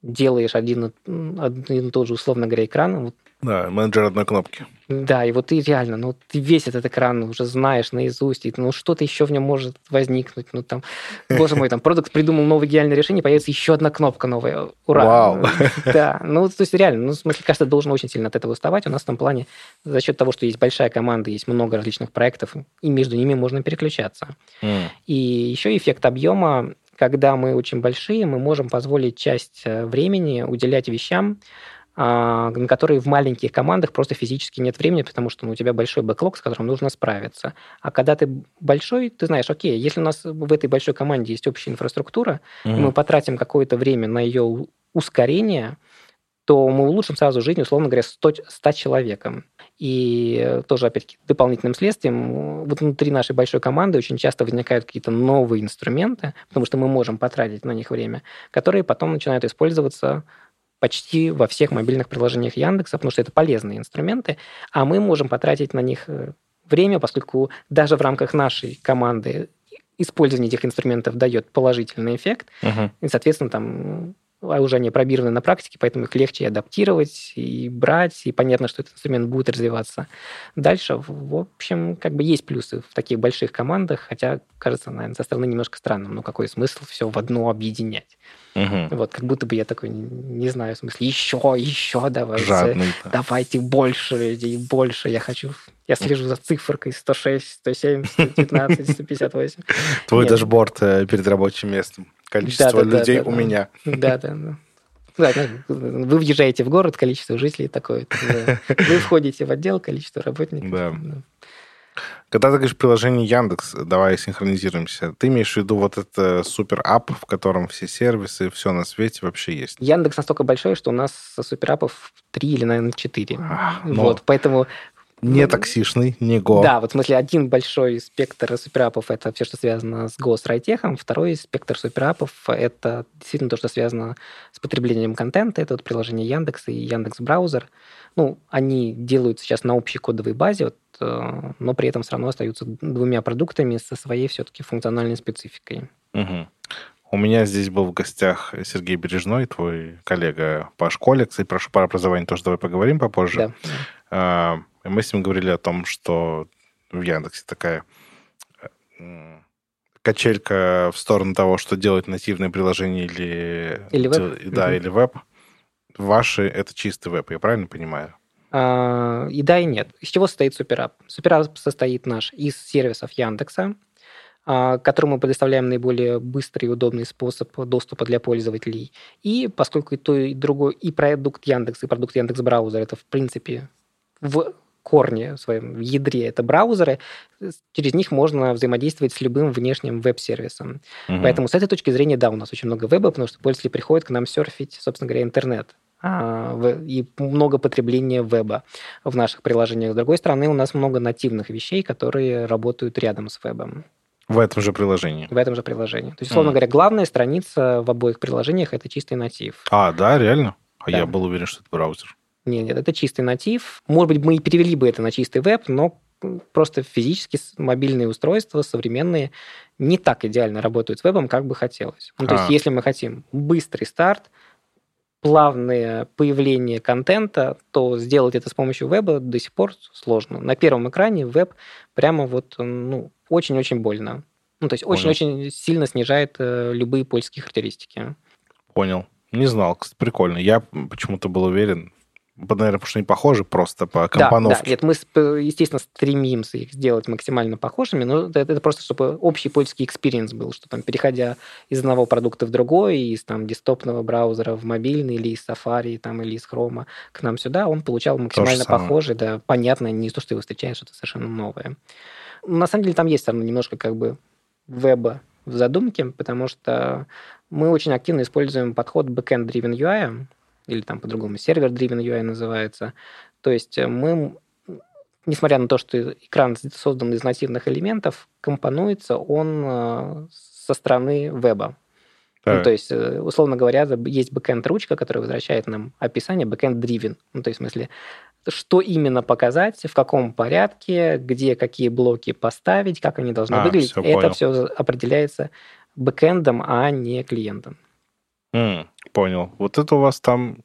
делаешь один, один и тот же, условно говоря, экран. Вот. Да, менеджер одной кнопки. Да, и вот ты реально, ну, ты весь этот экран уже знаешь наизусть, и ну, что-то еще в нем может возникнуть. Ну, там, боже мой, там, продукт придумал новое гениальное решение, появится еще одна кнопка новая. Ура! Вау! Да, ну, то есть реально, ну, в смысле, кажется, должен очень сильно от этого уставать. У нас в том плане, за счет того, что есть большая команда, есть много различных проектов, и между ними можно переключаться. Mm. И еще эффект объема когда мы очень большие, мы можем позволить часть э, времени уделять вещам, на которые в маленьких командах просто физически нет времени, потому что ну, у тебя большой бэклог, с которым нужно справиться. А когда ты большой, ты знаешь, окей, если у нас в этой большой команде есть общая инфраструктура, mm-hmm. мы потратим какое-то время на ее ускорение, то мы улучшим сразу жизнь, условно говоря, 100, 100 человекам. И тоже, опять-таки, дополнительным следствием, вот внутри нашей большой команды очень часто возникают какие-то новые инструменты, потому что мы можем потратить на них время, которые потом начинают использоваться почти во всех мобильных приложениях Яндекса, потому что это полезные инструменты, а мы можем потратить на них э, время, поскольку даже в рамках нашей команды использование этих инструментов дает положительный эффект, uh-huh. и, соответственно, там а уже они пробированы на практике, поэтому их легче адаптировать и брать, и понятно, что этот инструмент будет развиваться дальше. В общем, как бы есть плюсы в таких больших командах, хотя, кажется, наверное, со стороны немножко странным, но какой смысл все в одно объединять? Угу. Вот, как будто бы я такой, не знаю, в смысле, еще, еще давайте, Жадный, да. давайте больше и больше, я хочу я слежу за циферкой 106, 107, 119, 158. Твой Нет. дашборд э, перед рабочим местом. Количество да, людей да, у да, меня. Да, да, да. Да, вы въезжаете в город, количество жителей такое. Вы входите в отдел, количество работников. Да. Когда ты говоришь приложение Яндекс, давай синхронизируемся, ты имеешь в виду вот это super app, в котором все сервисы, все на свете вообще есть? Яндекс настолько большой, что у нас супер-апов три или, наверное, четыре. А, вот, поэтому не токсичный, не Go. Да, вот в смысле один большой спектр суперапов – это все, что связано с Go, с райтехом. Второй спектр суперапов – это действительно то, что связано с потреблением контента. Это вот приложение Яндекс и Яндекс Браузер. Ну, они делают сейчас на общей кодовой базе, вот, э, но при этом все равно остаются двумя продуктами со своей все-таки функциональной спецификой. Угу. У меня здесь был в гостях Сергей Бережной, твой коллега по школе. Кстати, прошу про образование тоже давай поговорим попозже. Да. А, мы с ним говорили о том, что в Яндексе такая качелька в сторону того, что делать нативное приложение или... Или веб. Да, mm-hmm. или веб. Ваши — это чистый веб, я правильно понимаю? А, и да, и нет. Из чего состоит SuperApp? SuperApp состоит наш из сервисов Яндекса, а, которому мы предоставляем наиболее быстрый и удобный способ доступа для пользователей. И поскольку и то, и другой, и продукт Яндекс, и продукт Яндекс Браузер, это, в принципе, в корне, в своем ядре это браузеры, через них можно взаимодействовать с любым внешним веб-сервисом. Угу. Поэтому с этой точки зрения, да, у нас очень много веба, потому что пользователи приходят к нам серфить, собственно говоря, интернет а, и много потребления веба в наших приложениях. С другой стороны, у нас много нативных вещей, которые работают рядом с вебом. В этом же приложении. В этом же приложении. То есть, условно mm. говоря, главная страница в обоих приложениях это чистый натив. А, да, реально? А да. я был уверен, что это браузер. Нет, нет, это чистый натив. Может быть, мы и перевели бы это на чистый веб, но просто физически мобильные устройства современные не так идеально работают с вебом, как бы хотелось. Ну, то а. есть, если мы хотим быстрый старт, плавное появление контента, то сделать это с помощью веба до сих пор сложно. На первом экране веб прямо вот ну, очень-очень больно. Ну, то есть очень-очень сильно снижает э, любые пользовательские характеристики. Понял. Не знал, прикольно. Я почему-то был уверен, наверное, потому что они похожи просто по компоновке. Да, да. Нет, мы, естественно, стремимся их сделать максимально похожими, но это, это просто, чтобы общий пользовательский experience был, что там, переходя из одного продукта в другой, из там десктопного браузера в мобильный, или из Safari, там, или из Chrome к нам сюда, он получал максимально похожий, да, понятно, не то, что ты встречаешь, что-то совершенно новое. На самом деле там есть там немножко как бы веба в задумке, потому что мы очень активно используем подход backend driven UI, или там по-другому сервер-driven UI называется. То есть э, мы, несмотря на то, что экран создан из нативных элементов, компонуется он э, со стороны веба. Ну, то есть, э, условно говоря, есть backend-ручка, которая возвращает нам описание backend-driven. Ну, то есть, в смысле, что именно показать, в каком порядке, где какие блоки поставить, как они должны а, выглядеть. Все, это все определяется бэкэндом, а не клиентом. Mm, понял. Вот это у вас там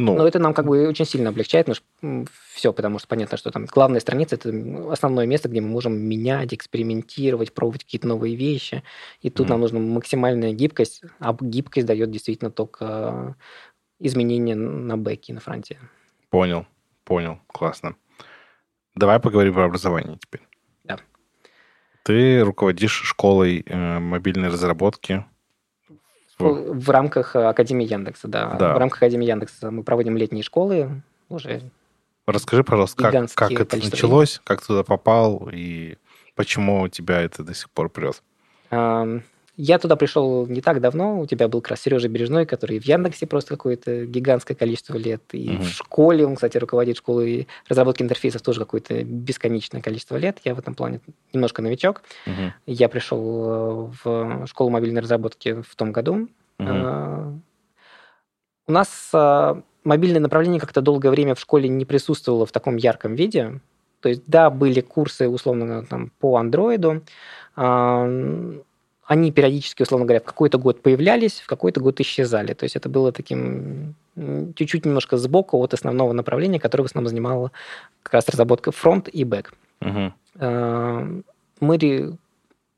ну. Но это нам как бы очень сильно облегчает ну, все, потому что понятно, что там главная страница – это основное место, где мы можем менять, экспериментировать, пробовать какие-то новые вещи. И тут mm. нам нужна максимальная гибкость, а гибкость дает действительно только изменения на бэке, на фронте. Понял, понял, классно. Давай поговорим про образование теперь. Да. Ты руководишь школой э, мобильной разработки в, рамках э, Академии Яндекса, да. да. В рамках Академии Яндекса мы проводим летние школы уже. Расскажи, пожалуйста, как, как это началось, времени. как туда попал и почему тебя это до сих пор прет? Я туда пришел не так давно. У тебя был как раз Сережа Бережной, который в Яндексе просто какое-то гигантское количество лет. И угу. в школе, он, кстати, руководит школой разработки интерфейсов тоже какое-то бесконечное количество лет. Я в этом плане немножко новичок. Угу. Я пришел э, в школу мобильной разработки в том году. Угу. У нас э, мобильное направление как-то долгое время в школе не присутствовало в таком ярком виде. То есть, да, были курсы, условно, там, по андроиду, они периодически, условно говоря, в какой-то год появлялись, в какой-то год исчезали. То есть это было таким чуть-чуть немножко сбоку от основного направления, которое в основном занимало как раз разработка фронт и бэк. Угу. Мы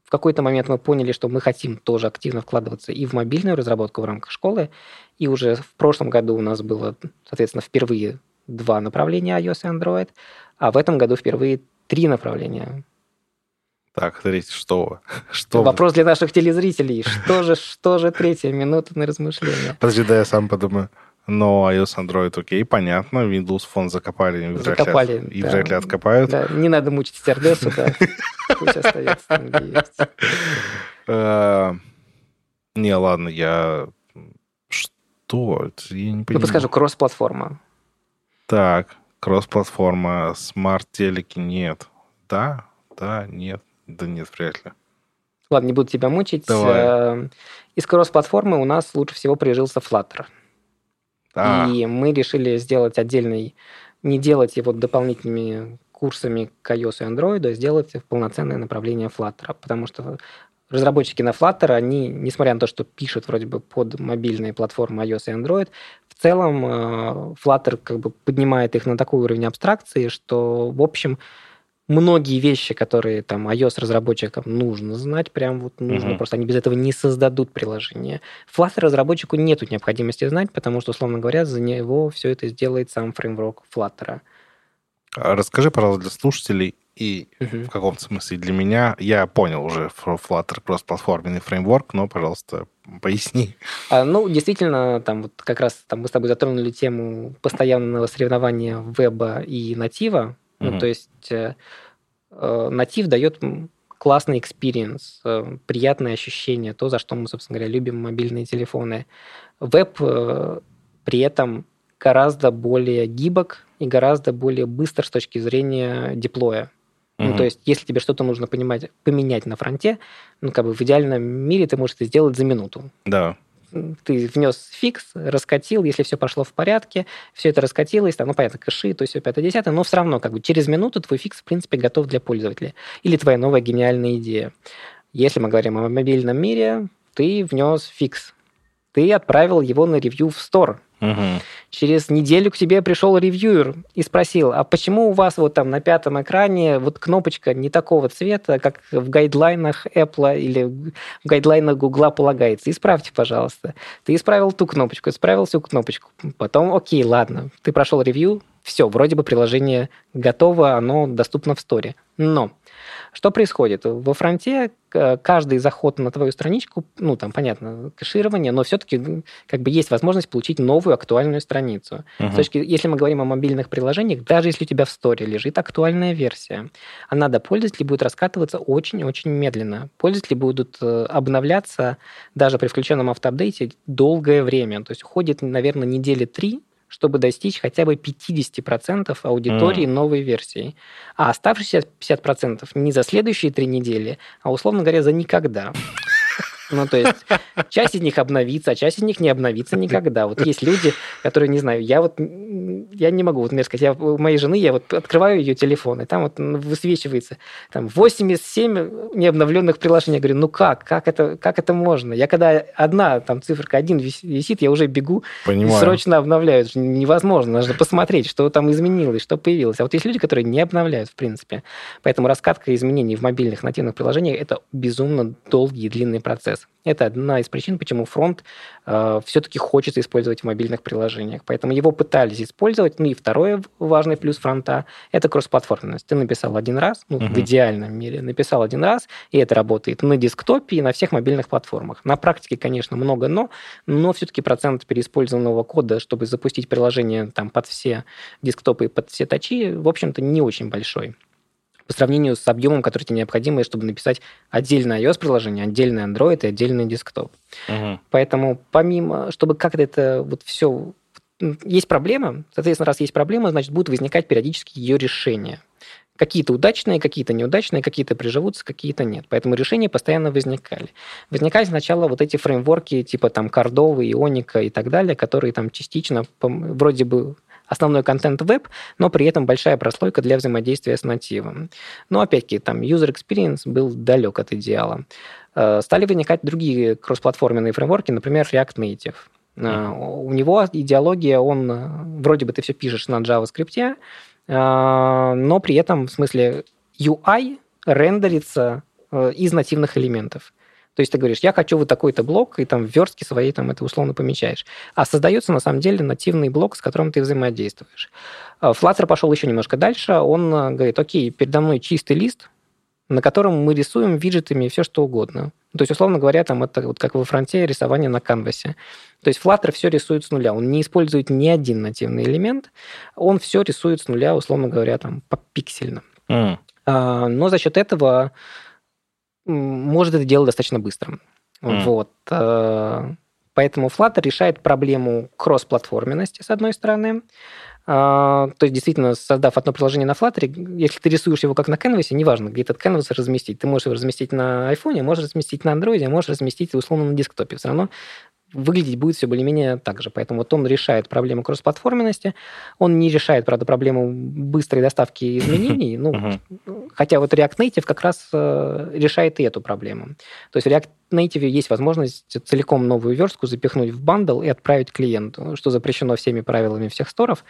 в какой-то момент мы поняли, что мы хотим тоже активно вкладываться и в мобильную разработку в рамках школы. И уже в прошлом году у нас было, соответственно, впервые два направления iOS и Android, а в этом году впервые три направления так, смотрите, что? что Вопрос для наших телезрителей. Что же, что же третья минута на размышление? Подожди, да я сам подумаю. Но iOS, Android, окей, понятно. Windows Phone закопали. Закопали, вряд ли, И вряд ли откопают. Да, не надо мучить стюардессу, да. Пусть остается там, где есть. Э, не, ладно, я... Что? Я не понимаю. Ну, подскажу, кросс-платформа. Так, кросс-платформа, смарт-телеки нет. Да, да, нет. Да нет, вряд ли. Ладно, не буду тебя мучить. Давай. Э, из кросс-платформы у нас лучше всего прижился Flutter. А. И мы решили сделать отдельный, не делать его дополнительными курсами к iOS и Android, а сделать полноценное направление Flutter, потому что разработчики на Flutter, они, несмотря на то, что пишут вроде бы под мобильные платформы iOS и Android, в целом э, Flutter как бы поднимает их на такой уровень абстракции, что, в общем, многие вещи, которые там iOS-разработчикам нужно знать, прям вот нужно, mm-hmm. просто они без этого не создадут приложение. Flutter разработчику нету необходимости знать, потому что, условно говоря, за него все это сделает сам фреймворк Flutter. А расскажи, пожалуйста, для слушателей и uh-huh. в каком-то смысле для меня, я понял уже Flutter кросс-платформенный фреймворк, но, пожалуйста, поясни. А, ну, действительно, там вот как раз там мы с тобой затронули тему постоянного соревнования веба и натива. Ну, то есть э, натив дает классный experience, э, приятные ощущения, то, за что мы, собственно говоря, любим мобильные телефоны. Веб э, при этом гораздо более гибок и гораздо более быстр с точки зрения деплоя. Mm-hmm. Ну, то есть, если тебе что-то нужно понимать, поменять на фронте, ну, как бы в идеальном мире ты можешь это сделать за минуту. Да. Ты внес фикс, раскатил, если все пошло в порядке, все это раскатилось, там, ну, понятно, кэши, то есть все пятое-десятое, но все равно как бы через минуту твой fix, в принципе, готов для пользователя. Или твоя новая гениальная идея. Если мы говорим о мобильном мире, ты внес fix, ты отправил его на ревью в store, Угу. Через неделю к тебе пришел ревьюер и спросил, а почему у вас вот там на пятом экране вот кнопочка не такого цвета, как в гайдлайнах Apple или в гайдлайнах Google полагается? Исправьте, пожалуйста. Ты исправил ту кнопочку, исправил всю кнопочку. Потом, окей, ладно, ты прошел ревью, все, вроде бы приложение готово, оно доступно в сторе. Но что происходит? Во фронте каждый заход на твою страничку, ну, там, понятно, кэширование, но все-таки как бы есть возможность получить новую актуальную страницу. Uh-huh. Точки, если мы говорим о мобильных приложениях, даже если у тебя в сторе лежит актуальная версия, она до пользователей будет раскатываться очень-очень медленно. Пользователи будут э, обновляться даже при включенном автоапдейте долгое время. То есть уходит, наверное, недели три, чтобы достичь хотя бы 50% аудитории mm. новой версии. А оставшиеся 50% не за следующие три недели, а, условно говоря, за никогда. Ну, то есть часть из них обновится, а часть из них не обновится никогда. Вот есть люди, которые, не знаю, я вот, я не могу, вот, например, сказать, я, у моей жены, я вот открываю ее телефон, и там вот высвечивается там 87 необновленных приложений. Я говорю, ну как, как это, как это можно? Я когда одна там циферка один висит, я уже бегу Понимаю. и срочно обновляю. Это невозможно, нужно посмотреть, что там изменилось, что появилось. А вот есть люди, которые не обновляют, в принципе. Поэтому раскатка изменений в мобильных нативных приложениях – это безумно долгий и длинный процесс. Это одна из причин, почему фронт э, все-таки хочется использовать в мобильных приложениях. Поэтому его пытались использовать. Ну и второй важный плюс фронта – это кроссплатформенность. Ты написал один раз, ну, uh-huh. в идеальном мире, написал один раз, и это работает на десктопе и на всех мобильных платформах. На практике, конечно, много но, но все-таки процент переиспользованного кода, чтобы запустить приложение там, под все десктопы и под все тачи, в общем-то, не очень большой по сравнению с объемом, который тебе необходимо, чтобы написать отдельное iOS-приложение, отдельный Android и отдельный десктоп. Угу. Поэтому помимо, чтобы как-то это вот все... Есть проблема, соответственно, раз есть проблема, значит, будут возникать периодически ее решения. Какие-то удачные, какие-то неудачные, какие-то приживутся, какие-то нет. Поэтому решения постоянно возникали. Возникали сначала вот эти фреймворки типа там Кордовы, Ионика и так далее, которые там частично вроде бы основной контент веб, но при этом большая прослойка для взаимодействия с нативом. Но опять-таки, там user experience был далек от идеала. Э, стали возникать другие кроссплатформенные фреймворки, например, React Native. Mm-hmm. У него идеология, он э, вроде бы ты все пишешь на JavaScript, но при этом, в смысле, UI рендерится из нативных элементов. То есть ты говоришь, я хочу вот такой-то блок, и там в верстке своей там это условно помечаешь. А создается на самом деле нативный блок, с которым ты взаимодействуешь. А, Flutter пошел еще немножко дальше. Он э, говорит, окей, передо мной чистый лист, на котором мы рисуем виджетами все, что угодно. То есть, условно говоря, там это вот как во фронте рисование на канвасе. То есть Flutter все рисует с нуля. Он не использует ни один нативный элемент, он все рисует с нуля, условно говоря, там по пиксельно. Mm. Но за счет этого может это делать достаточно быстро. Mm. Вот. Э, поэтому Flutter решает проблему кроссплатформенности, с одной стороны. А, то есть, действительно, создав одно приложение на Flutter, если ты рисуешь его как на Canvas, неважно, где этот Canvas разместить. Ты можешь его разместить на iPhone, можешь разместить на Android, можешь разместить условно на десктопе. Все равно выглядеть будет все более-менее так же. Поэтому вот он решает проблему кроссплатформенности, он не решает, правда, проблему быстрой доставки изменений, ну, хотя вот React Native как раз э, решает и эту проблему. То есть в React Native есть возможность целиком новую верстку запихнуть в бандл и отправить клиенту, что запрещено всеми правилами всех сторов.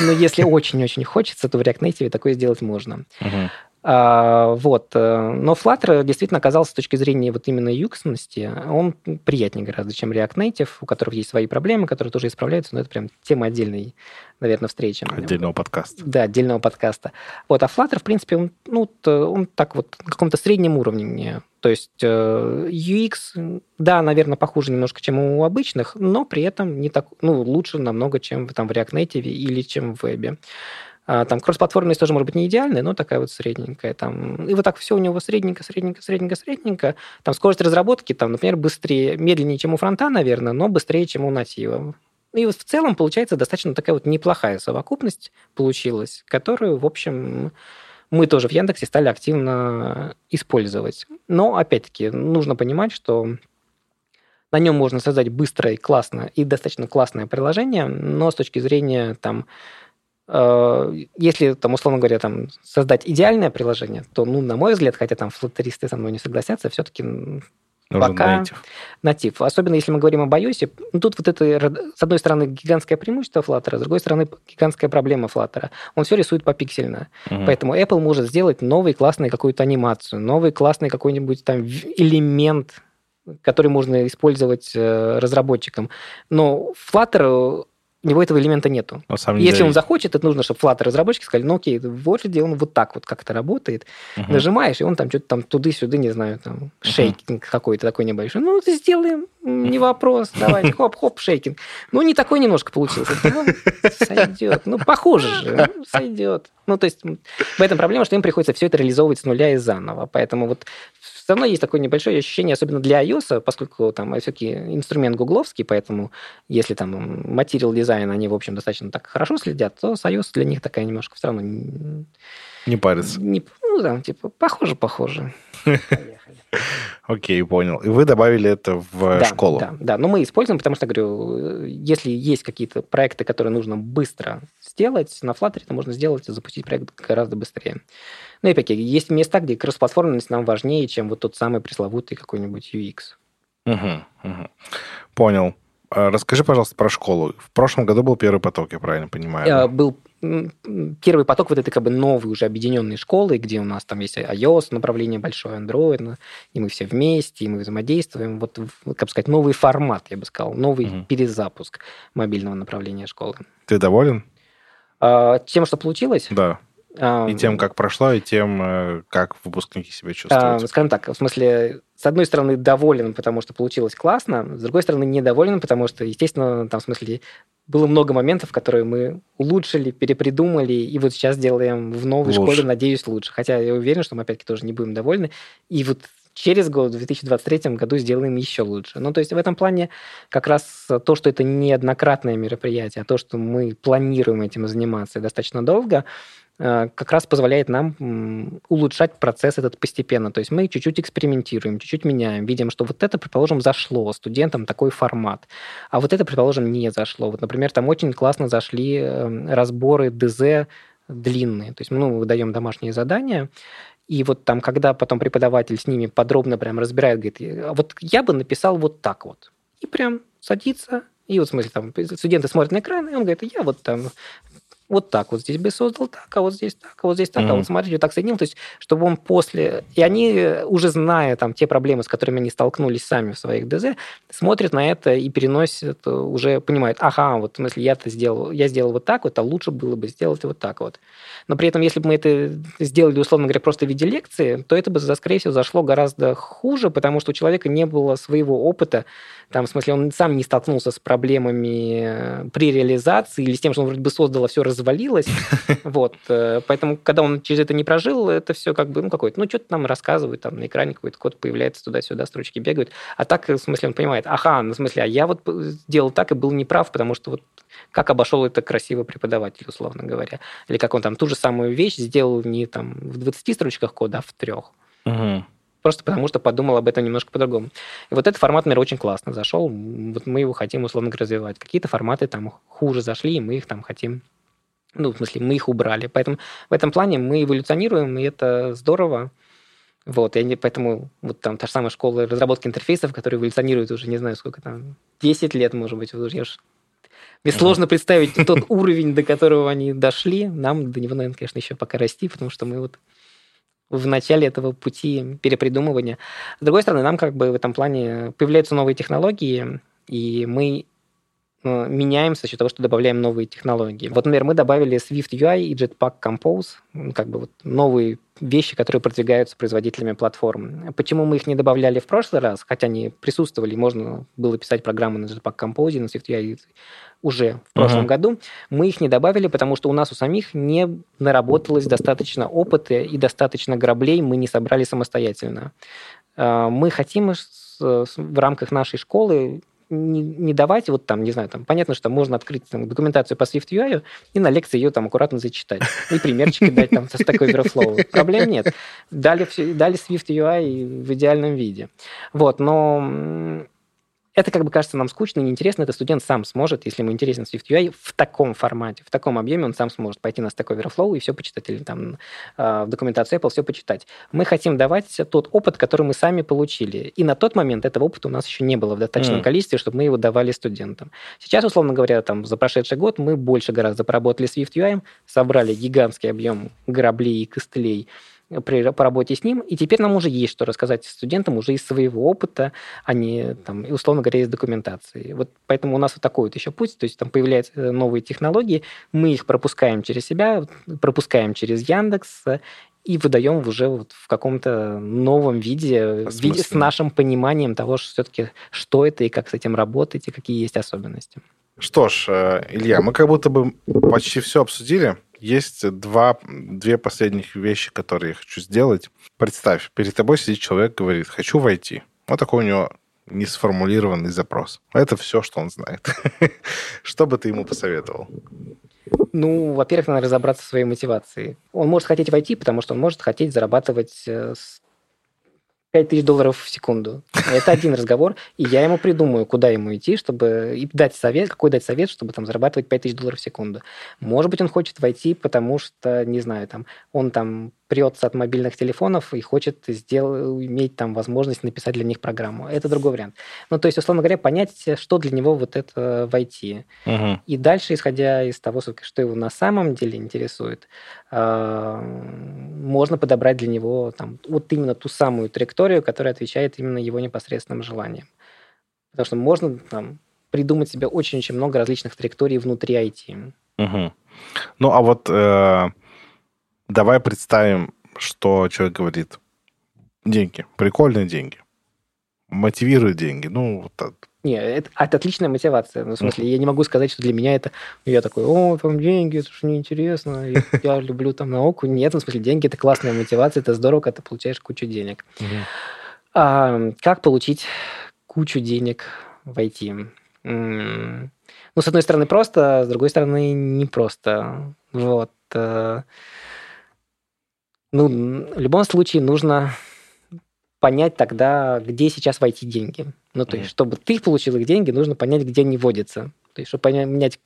Но если очень-очень хочется, то в React Native такое сделать можно. А, вот. Э, но Flutter действительно оказался с точки зрения вот именно юксности, он приятнее гораздо, чем React Native, у которых есть свои проблемы, которые тоже исправляются, но это прям тема отдельной, наверное, встречи. Отдельного подкаста. Да, отдельного подкаста. Вот, а Flutter, в принципе, он, ну, он так вот на каком-то среднем уровне мне. То есть э, UX, да, наверное, похуже немножко, чем у обычных, но при этом не так, ну, лучше намного, чем там в React Native или чем в вебе. А, там кроссплатформенность тоже может быть не идеальная, но такая вот средненькая. Там. И вот так все у него средненько, средненько, средненько, средненько. Там скорость разработки, там, например, быстрее, медленнее, чем у фронта, наверное, но быстрее, чем у натива. И вот в целом получается достаточно такая вот неплохая совокупность получилась, которую, в общем, мы тоже в Яндексе стали активно использовать. Но, опять-таки, нужно понимать, что на нем можно создать быстрое, классное и достаточно классное приложение, но с точки зрения там, если, там, условно говоря, там, создать идеальное приложение, то, ну, на мой взгляд, хотя там флоттеристы со мной не согласятся, все-таки Нужен пока native. натив. Особенно если мы говорим об iOS, ну, тут вот это, с одной стороны, гигантское преимущество Flutter, с другой стороны, гигантская проблема Flutter. Он все рисует попиксельно. Угу. Поэтому Apple может сделать новый классный какую-то анимацию, новый классный какой-нибудь там элемент, который можно использовать э, разработчикам. Но Flutter у него этого элемента нету. Если деле... он захочет, это нужно, чтобы Flutter разработчики сказали, ну окей, в Word он вот так вот как-то работает. Угу. Нажимаешь, и он там что-то там туды-сюда, не знаю, там шейкинг угу. какой-то такой небольшой. Ну, сделаем, не вопрос, давай, хоп-хоп, шейкинг. Ну, не такой немножко получился. Ну, сойдет. Ну, похоже же, сойдет. Ну, то есть в этом проблема, что им приходится все это реализовывать с нуля и заново. Поэтому вот все равно есть такое небольшое ощущение, особенно для iOS, поскольку там все-таки инструмент гугловский, поэтому если там материал дизайн, они, в общем, достаточно так хорошо следят, то с iOS для них такая немножко все равно... Не, парится. Не, ну, там, типа, похоже-похоже. Окей, понял. И вы добавили это в да, школу? Да, да. Но мы используем, потому что, говорю, если есть какие-то проекты, которые нужно быстро сделать, на Flutter это можно сделать и запустить проект гораздо быстрее. Ну и опять есть места, где кроссплатформенность нам важнее, чем вот тот самый пресловутый какой-нибудь UX. Угу, угу. Понял. А расскажи, пожалуйста, про школу. В прошлом году был первый поток, я правильно понимаю? А, был первый поток вот этой как бы новой уже объединенной школы, где у нас там есть iOS, направление большое, Android, и мы все вместе, и мы взаимодействуем. Вот, как сказать, новый формат, я бы сказал, новый угу. перезапуск мобильного направления школы. Ты доволен? А, тем, что получилось? Да. И тем, как прошло, и тем, э, как выпускники себя чувствуют. А, скажем так, в смысле, с одной стороны, доволен, потому что получилось классно, с другой стороны, недоволен, потому что, естественно, там, в смысле, было много моментов, которые мы улучшили, перепридумали, и вот сейчас делаем в новой лучше. школе, надеюсь, лучше. Хотя я уверен, что мы, опять-таки, тоже не будем довольны. И вот через год, в 2023 году, сделаем еще лучше. Ну, то есть в этом плане как раз то, что это не однократное мероприятие, а то, что мы планируем этим заниматься достаточно долго, как раз позволяет нам улучшать процесс этот постепенно. То есть мы чуть-чуть экспериментируем, чуть-чуть меняем, видим, что вот это, предположим, зашло студентам такой формат, а вот это, предположим, не зашло. Вот, например, там очень классно зашли эм, разборы ДЗ длинные. То есть ну, мы выдаем домашние задания, и вот там, когда потом преподаватель с ними подробно прям разбирает, говорит, а вот я бы написал вот так вот. И прям садится, и вот в смысле, там, студенты смотрят на экран, и он говорит, я вот там вот так вот здесь бы создал так, а вот здесь так, а вот здесь так, mm-hmm. а вот смотрите, вот так соединил. То есть, чтобы он после... И они, уже зная там те проблемы, с которыми они столкнулись сами в своих ДЗ, смотрят на это и переносят, уже понимают, ага, вот в смысле я-то сделал, я сделал вот так вот, а лучше было бы сделать вот так вот. Но при этом, если бы мы это сделали, условно говоря, просто в виде лекции, то это бы, скорее всего, зашло гораздо хуже, потому что у человека не было своего опыта, там, в смысле, он сам не столкнулся с проблемами э, при реализации или с тем, что он вроде бы создал, а все развалилось. Вот. Э, поэтому, когда он через это не прожил, это все как бы, ну, какой-то, ну, что-то нам рассказывают, там на экране какой-то код появляется туда-сюда, строчки бегают. А так, в смысле, он понимает, ага, ну, в смысле, а я вот сделал так и был неправ, потому что вот как обошел это красиво преподаватель, условно говоря. Или как он там ту же самую вещь сделал не там в 20 строчках кода, а в трех. Угу. просто потому что подумал об этом немножко по-другому. И вот этот формат, например, очень классно зашел, вот мы его хотим условно развивать. Какие-то форматы там хуже зашли, и мы их там хотим ну, в смысле, мы их убрали. Поэтому в этом плане мы эволюционируем, и это здорово. Вот, и они, поэтому вот там та же самая школа разработки интерфейсов, которая эволюционирует уже, не знаю, сколько там, 10 лет, может быть, уже. Уж... Мне сложно представить тот уровень, до которого они дошли. Нам до него, наверное, конечно, еще пока расти, потому что мы вот в начале этого пути перепридумывания. С другой стороны, нам как бы в этом плане появляются новые технологии, и мы Э, меняем за счет того, что добавляем новые технологии. Вот, например, мы добавили Swift UI и Jetpack Compose, как бы вот новые вещи, которые продвигаются производителями платформ. Почему мы их не добавляли в прошлый раз, хотя они присутствовали, можно было писать программы на Jetpack Compose, на Swift UI уже в прошлом uh-huh. году, мы их не добавили, потому что у нас у самих не наработалось достаточно опыта и достаточно граблей мы не собрали самостоятельно. Э, мы хотим в рамках нашей школы не, не давать, вот там, не знаю, там, понятно, что можно открыть там, документацию по Swift UI и на лекции ее там аккуратно зачитать. И примерчики дать там со Stack Overflow. Проблем нет. Дали, все, дали Swift UI в идеальном виде. Вот, но это как бы кажется нам скучно неинтересно, это студент сам сможет, если ему интересен Swift UI в таком формате, в таком объеме, он сам сможет пойти на Stack Overflow и все почитать, или там а, в документацию Apple все почитать. Мы хотим давать тот опыт, который мы сами получили. И на тот момент этого опыта у нас еще не было в достаточном mm. количестве, чтобы мы его давали студентам. Сейчас, условно говоря, там за прошедший год мы больше гораздо поработали с Swift UI, собрали гигантский объем граблей и костылей, при, по работе с ним, и теперь нам уже есть что рассказать студентам уже из своего опыта, а не, там, условно говоря, из документации. Вот поэтому у нас вот такой вот еще путь, то есть там появляются э, новые технологии, мы их пропускаем через себя, пропускаем через Яндекс, и выдаем уже вот в каком-то новом виде, в виде с нашим пониманием того, что все-таки что это и как с этим работать, и какие есть особенности. Что ж, э, Илья, мы как будто бы почти все обсудили. Есть два, две последних вещи, которые я хочу сделать. Представь, перед тобой сидит человек, говорит, хочу войти. Вот такой у него несформулированный запрос. Это все, что он знает. Что бы ты ему посоветовал? Ну, во-первых, надо разобраться в своей мотивации. Он может хотеть войти, потому что он может хотеть зарабатывать э, 5 тысяч долларов в секунду. Это один разговор, и я ему придумаю, куда ему идти, чтобы и дать совет, какой дать совет, чтобы там зарабатывать 5 тысяч долларов в секунду. Может быть, он хочет войти, потому что, не знаю, там, он там прется от мобильных телефонов и хочет сделать, иметь там возможность написать для них программу. Это другой вариант. Ну, то есть, условно говоря, понять, что для него вот это войти. Угу. И дальше, исходя из того, что его на самом деле интересует, а, можно подобрать для него там, вот именно ту самую траекторию, которая отвечает именно его непосредственным желаниям. Потому что можно там, придумать себе очень-очень много различных траекторий внутри IT. Угу. Ну, а вот э, Давай представим, что человек говорит. Деньги. Прикольные деньги. Мотивируют деньги. Ну, вот так. Не, это, это отличная мотивация. Ну, в смысле, я не могу сказать, что для меня это... Я такой, о, там деньги, это же неинтересно, я люблю там науку. Нет, в смысле, деньги – это классная мотивация, это здорово, когда ты получаешь кучу денег. Mm-hmm. А, как получить кучу денег в IT? Ну, с одной стороны, просто, с другой стороны, не просто. Вот. Ну, в любом случае нужно понять тогда, где сейчас войти деньги. Ну, то mm-hmm. есть, чтобы ты получил их деньги, нужно понять, где они водятся. То есть, чтобы понять,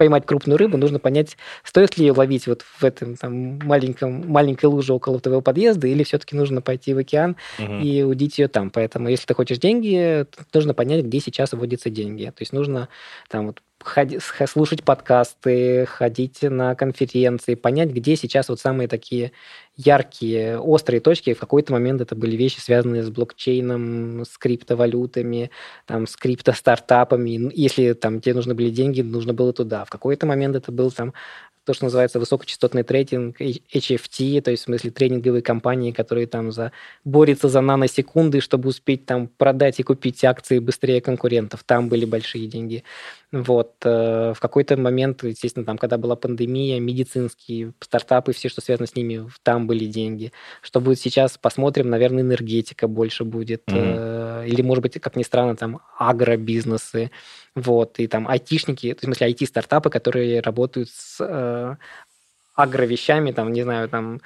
поймать крупную рыбу, нужно понять, стоит ли ее ловить вот в этом там маленьком, маленькой луже около твоего подъезда, или все-таки нужно пойти в океан угу. и удить ее там. Поэтому, если ты хочешь деньги, нужно понять, где сейчас водятся деньги. То есть нужно там вот ходить, слушать подкасты, ходить на конференции, понять, где сейчас вот самые такие яркие, острые точки. В какой-то момент это были вещи, связанные с блокчейном, с криптовалютами, там, с криптостартапами. Если там тебе нужны были деньги, нужно было туда. В какой-то момент это был там то, что называется высокочастотный трейдинг, HFT, то есть в смысле трейдинговые компании, которые там за, борются за наносекунды, чтобы успеть там продать и купить акции быстрее конкурентов. Там были большие деньги. Вот. Э, в какой-то момент, естественно, там, когда была пандемия, медицинские стартапы, все, что связано с ними, там были деньги. Что будет сейчас, посмотрим, наверное, энергетика больше будет. Mm-hmm. Или, может быть, как ни странно, там агробизнесы вот, и там айтишники, в смысле IT-стартапы, которые работают с э, агровещами, там, не знаю, там,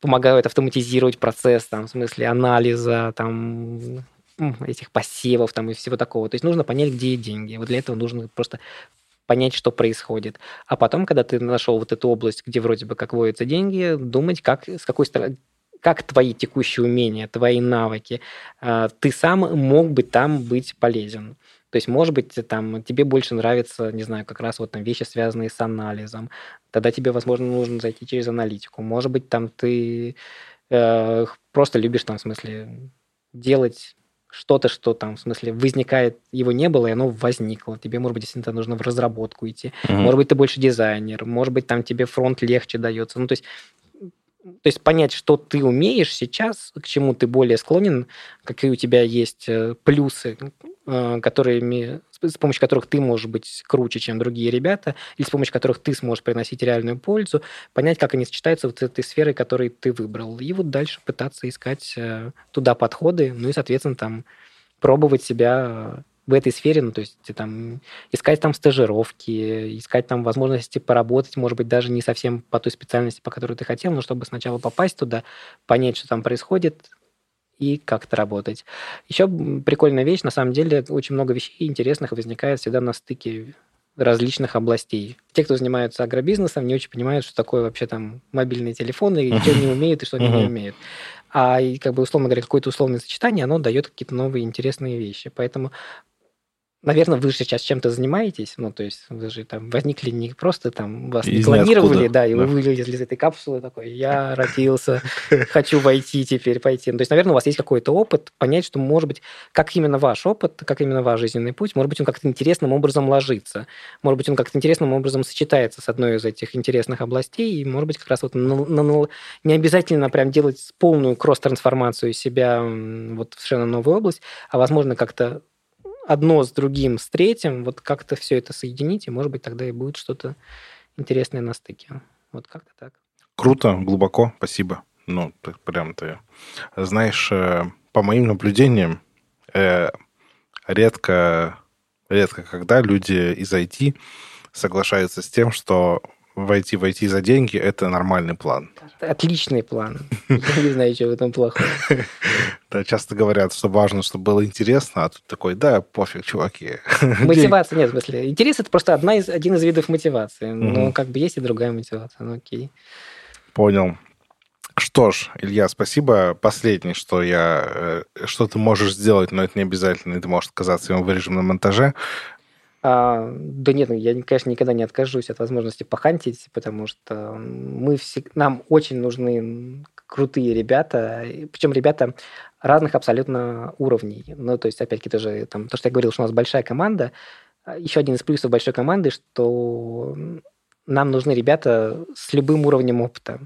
помогают автоматизировать процесс, там, в смысле анализа, там, этих посевов там и всего такого. То есть нужно понять, где деньги. Вот для этого нужно просто понять, что происходит. А потом, когда ты нашел вот эту область, где вроде бы как водятся деньги, думать, как, с какой стороны, как твои текущие умения, твои навыки, а, ты сам мог бы там быть полезен. То есть, может быть, там тебе больше нравится, не знаю, как раз вот там вещи, связанные с анализом. Тогда тебе, возможно, нужно зайти через аналитику. Может быть, там ты э, просто любишь там, в смысле, делать что-то, что там, в смысле, возникает, его не было, и оно возникло. Тебе, может быть, действительно нужно в разработку идти. Mm-hmm. Может быть, ты больше дизайнер. Может быть, там тебе фронт легче дается. Ну, то есть то есть понять, что ты умеешь сейчас, к чему ты более склонен, какие у тебя есть э, плюсы, э, которыми, с помощью которых ты можешь быть круче, чем другие ребята, или с помощью которых ты сможешь приносить реальную пользу, понять, как они сочетаются вот с этой сферой, которую ты выбрал. И вот дальше пытаться искать э, туда подходы, ну и, соответственно, там пробовать себя в этой сфере, ну, то есть там искать там стажировки, искать там возможности поработать, может быть, даже не совсем по той специальности, по которой ты хотел, но чтобы сначала попасть туда, понять, что там происходит, и как-то работать. Еще прикольная вещь, на самом деле, очень много вещей интересных возникает всегда на стыке различных областей. Те, кто занимаются агробизнесом, не очень понимают, что такое вообще там мобильные телефоны, и что они умеют, и что они не умеют. А как бы, условно говоря, какое-то условное сочетание, оно дает какие-то новые интересные вещи. Поэтому Наверное, вы же сейчас чем-то занимаетесь, ну, то есть вы же там возникли не просто там, вас не планировали, да, и да. вы вылезли из этой капсулы такой, я родился, хочу войти теперь, пойти. Ну, то есть, наверное, у вас есть какой-то опыт, понять, что, может быть, как именно ваш опыт, как именно ваш жизненный путь, может быть, он как-то интересным образом ложится, может быть, он как-то интересным образом сочетается с одной из этих интересных областей, и, может быть, как раз вот не обязательно прям делать полную кросс-трансформацию себя вот в совершенно новую область, а, возможно, как-то одно с другим, с третьим, вот как-то все это соединить, и, может быть, тогда и будет что-то интересное на стыке. Вот как-то так. Круто, глубоко, спасибо. Ну, прям ты. Знаешь, э, по моим наблюдениям, э, редко, редко когда люди из IT соглашаются с тем, что войти в IT за деньги – это нормальный план. Отличный план. Я не знаю, что в этом плохого. Да, часто говорят, что важно, чтобы было интересно, а тут такой, да, пофиг, чуваки. Мотивация, нет, в смысле. Интерес – это просто одна из, один из видов мотивации. Но как бы есть и другая мотивация. Ну, окей. Понял. Что ж, Илья, спасибо. Последнее, что я, э, что ты можешь сделать, но это не обязательно, и ты можешь отказаться, и мы вырежем на монтаже. А, да нет, ну, я, конечно, никогда не откажусь от возможности похантить, потому что мы все, нам очень нужны крутые ребята, причем ребята разных абсолютно уровней. Ну, то есть, опять-таки, тоже там, то, что я говорил, что у нас большая команда, а, еще один из плюсов большой команды, что нам нужны ребята с любым уровнем опыта.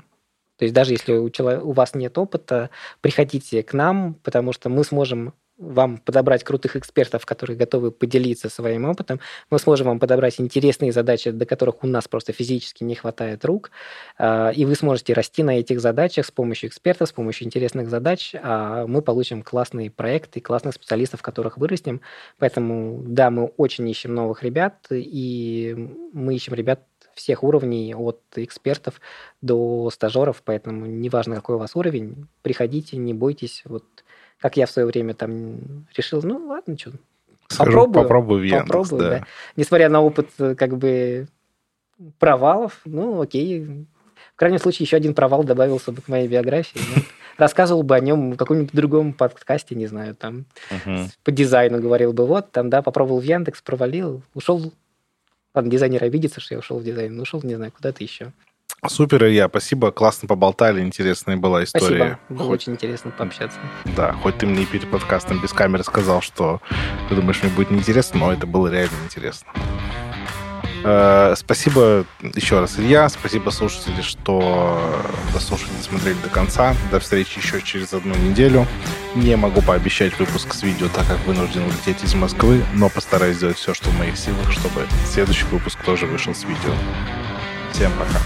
То есть даже если у, человека, у вас нет опыта, приходите к нам, потому что мы сможем вам подобрать крутых экспертов, которые готовы поделиться своим опытом. Мы сможем вам подобрать интересные задачи, до которых у нас просто физически не хватает рук. А, и вы сможете расти на этих задачах с помощью экспертов, с помощью интересных задач. А мы получим классные проекты, классных специалистов, которых вырастем. Поэтому, да, мы очень ищем новых ребят, и мы ищем ребят всех уровней, от экспертов до стажеров, поэтому неважно, какой у вас уровень, приходите, не бойтесь. Вот как я в свое время там решил, ну ладно, что, попробую. Попробую в Яндекс, попробую, да. да. Несмотря на опыт э, как бы провалов, ну окей. В крайнем случае еще один провал добавился бы к моей биографии. Ну, рассказывал бы о нем в каком-нибудь другом подкасте, не знаю, там uh-huh. по дизайну говорил бы, вот, там, да, попробовал в Яндекс, провалил, ушел. Ладно, дизайнер обидится, что я ушел в дизайн, но ушел, не знаю, куда-то еще. Супер, Илья, спасибо, классно поболтали, интересная была история. Спасибо, было хоть... очень интересно пообщаться. Да, хоть ты мне перед подкастом без камеры сказал, что ты думаешь, мне будет неинтересно, но это было реально интересно. Э, спасибо еще раз, Илья. Спасибо, слушатели, что дослушали, досмотрели до конца. До встречи еще через одну неделю. Не могу пообещать выпуск с видео, так как вынужден улететь из Москвы, но постараюсь сделать все, что в моих силах, чтобы следующий выпуск тоже вышел с видео. Всем пока.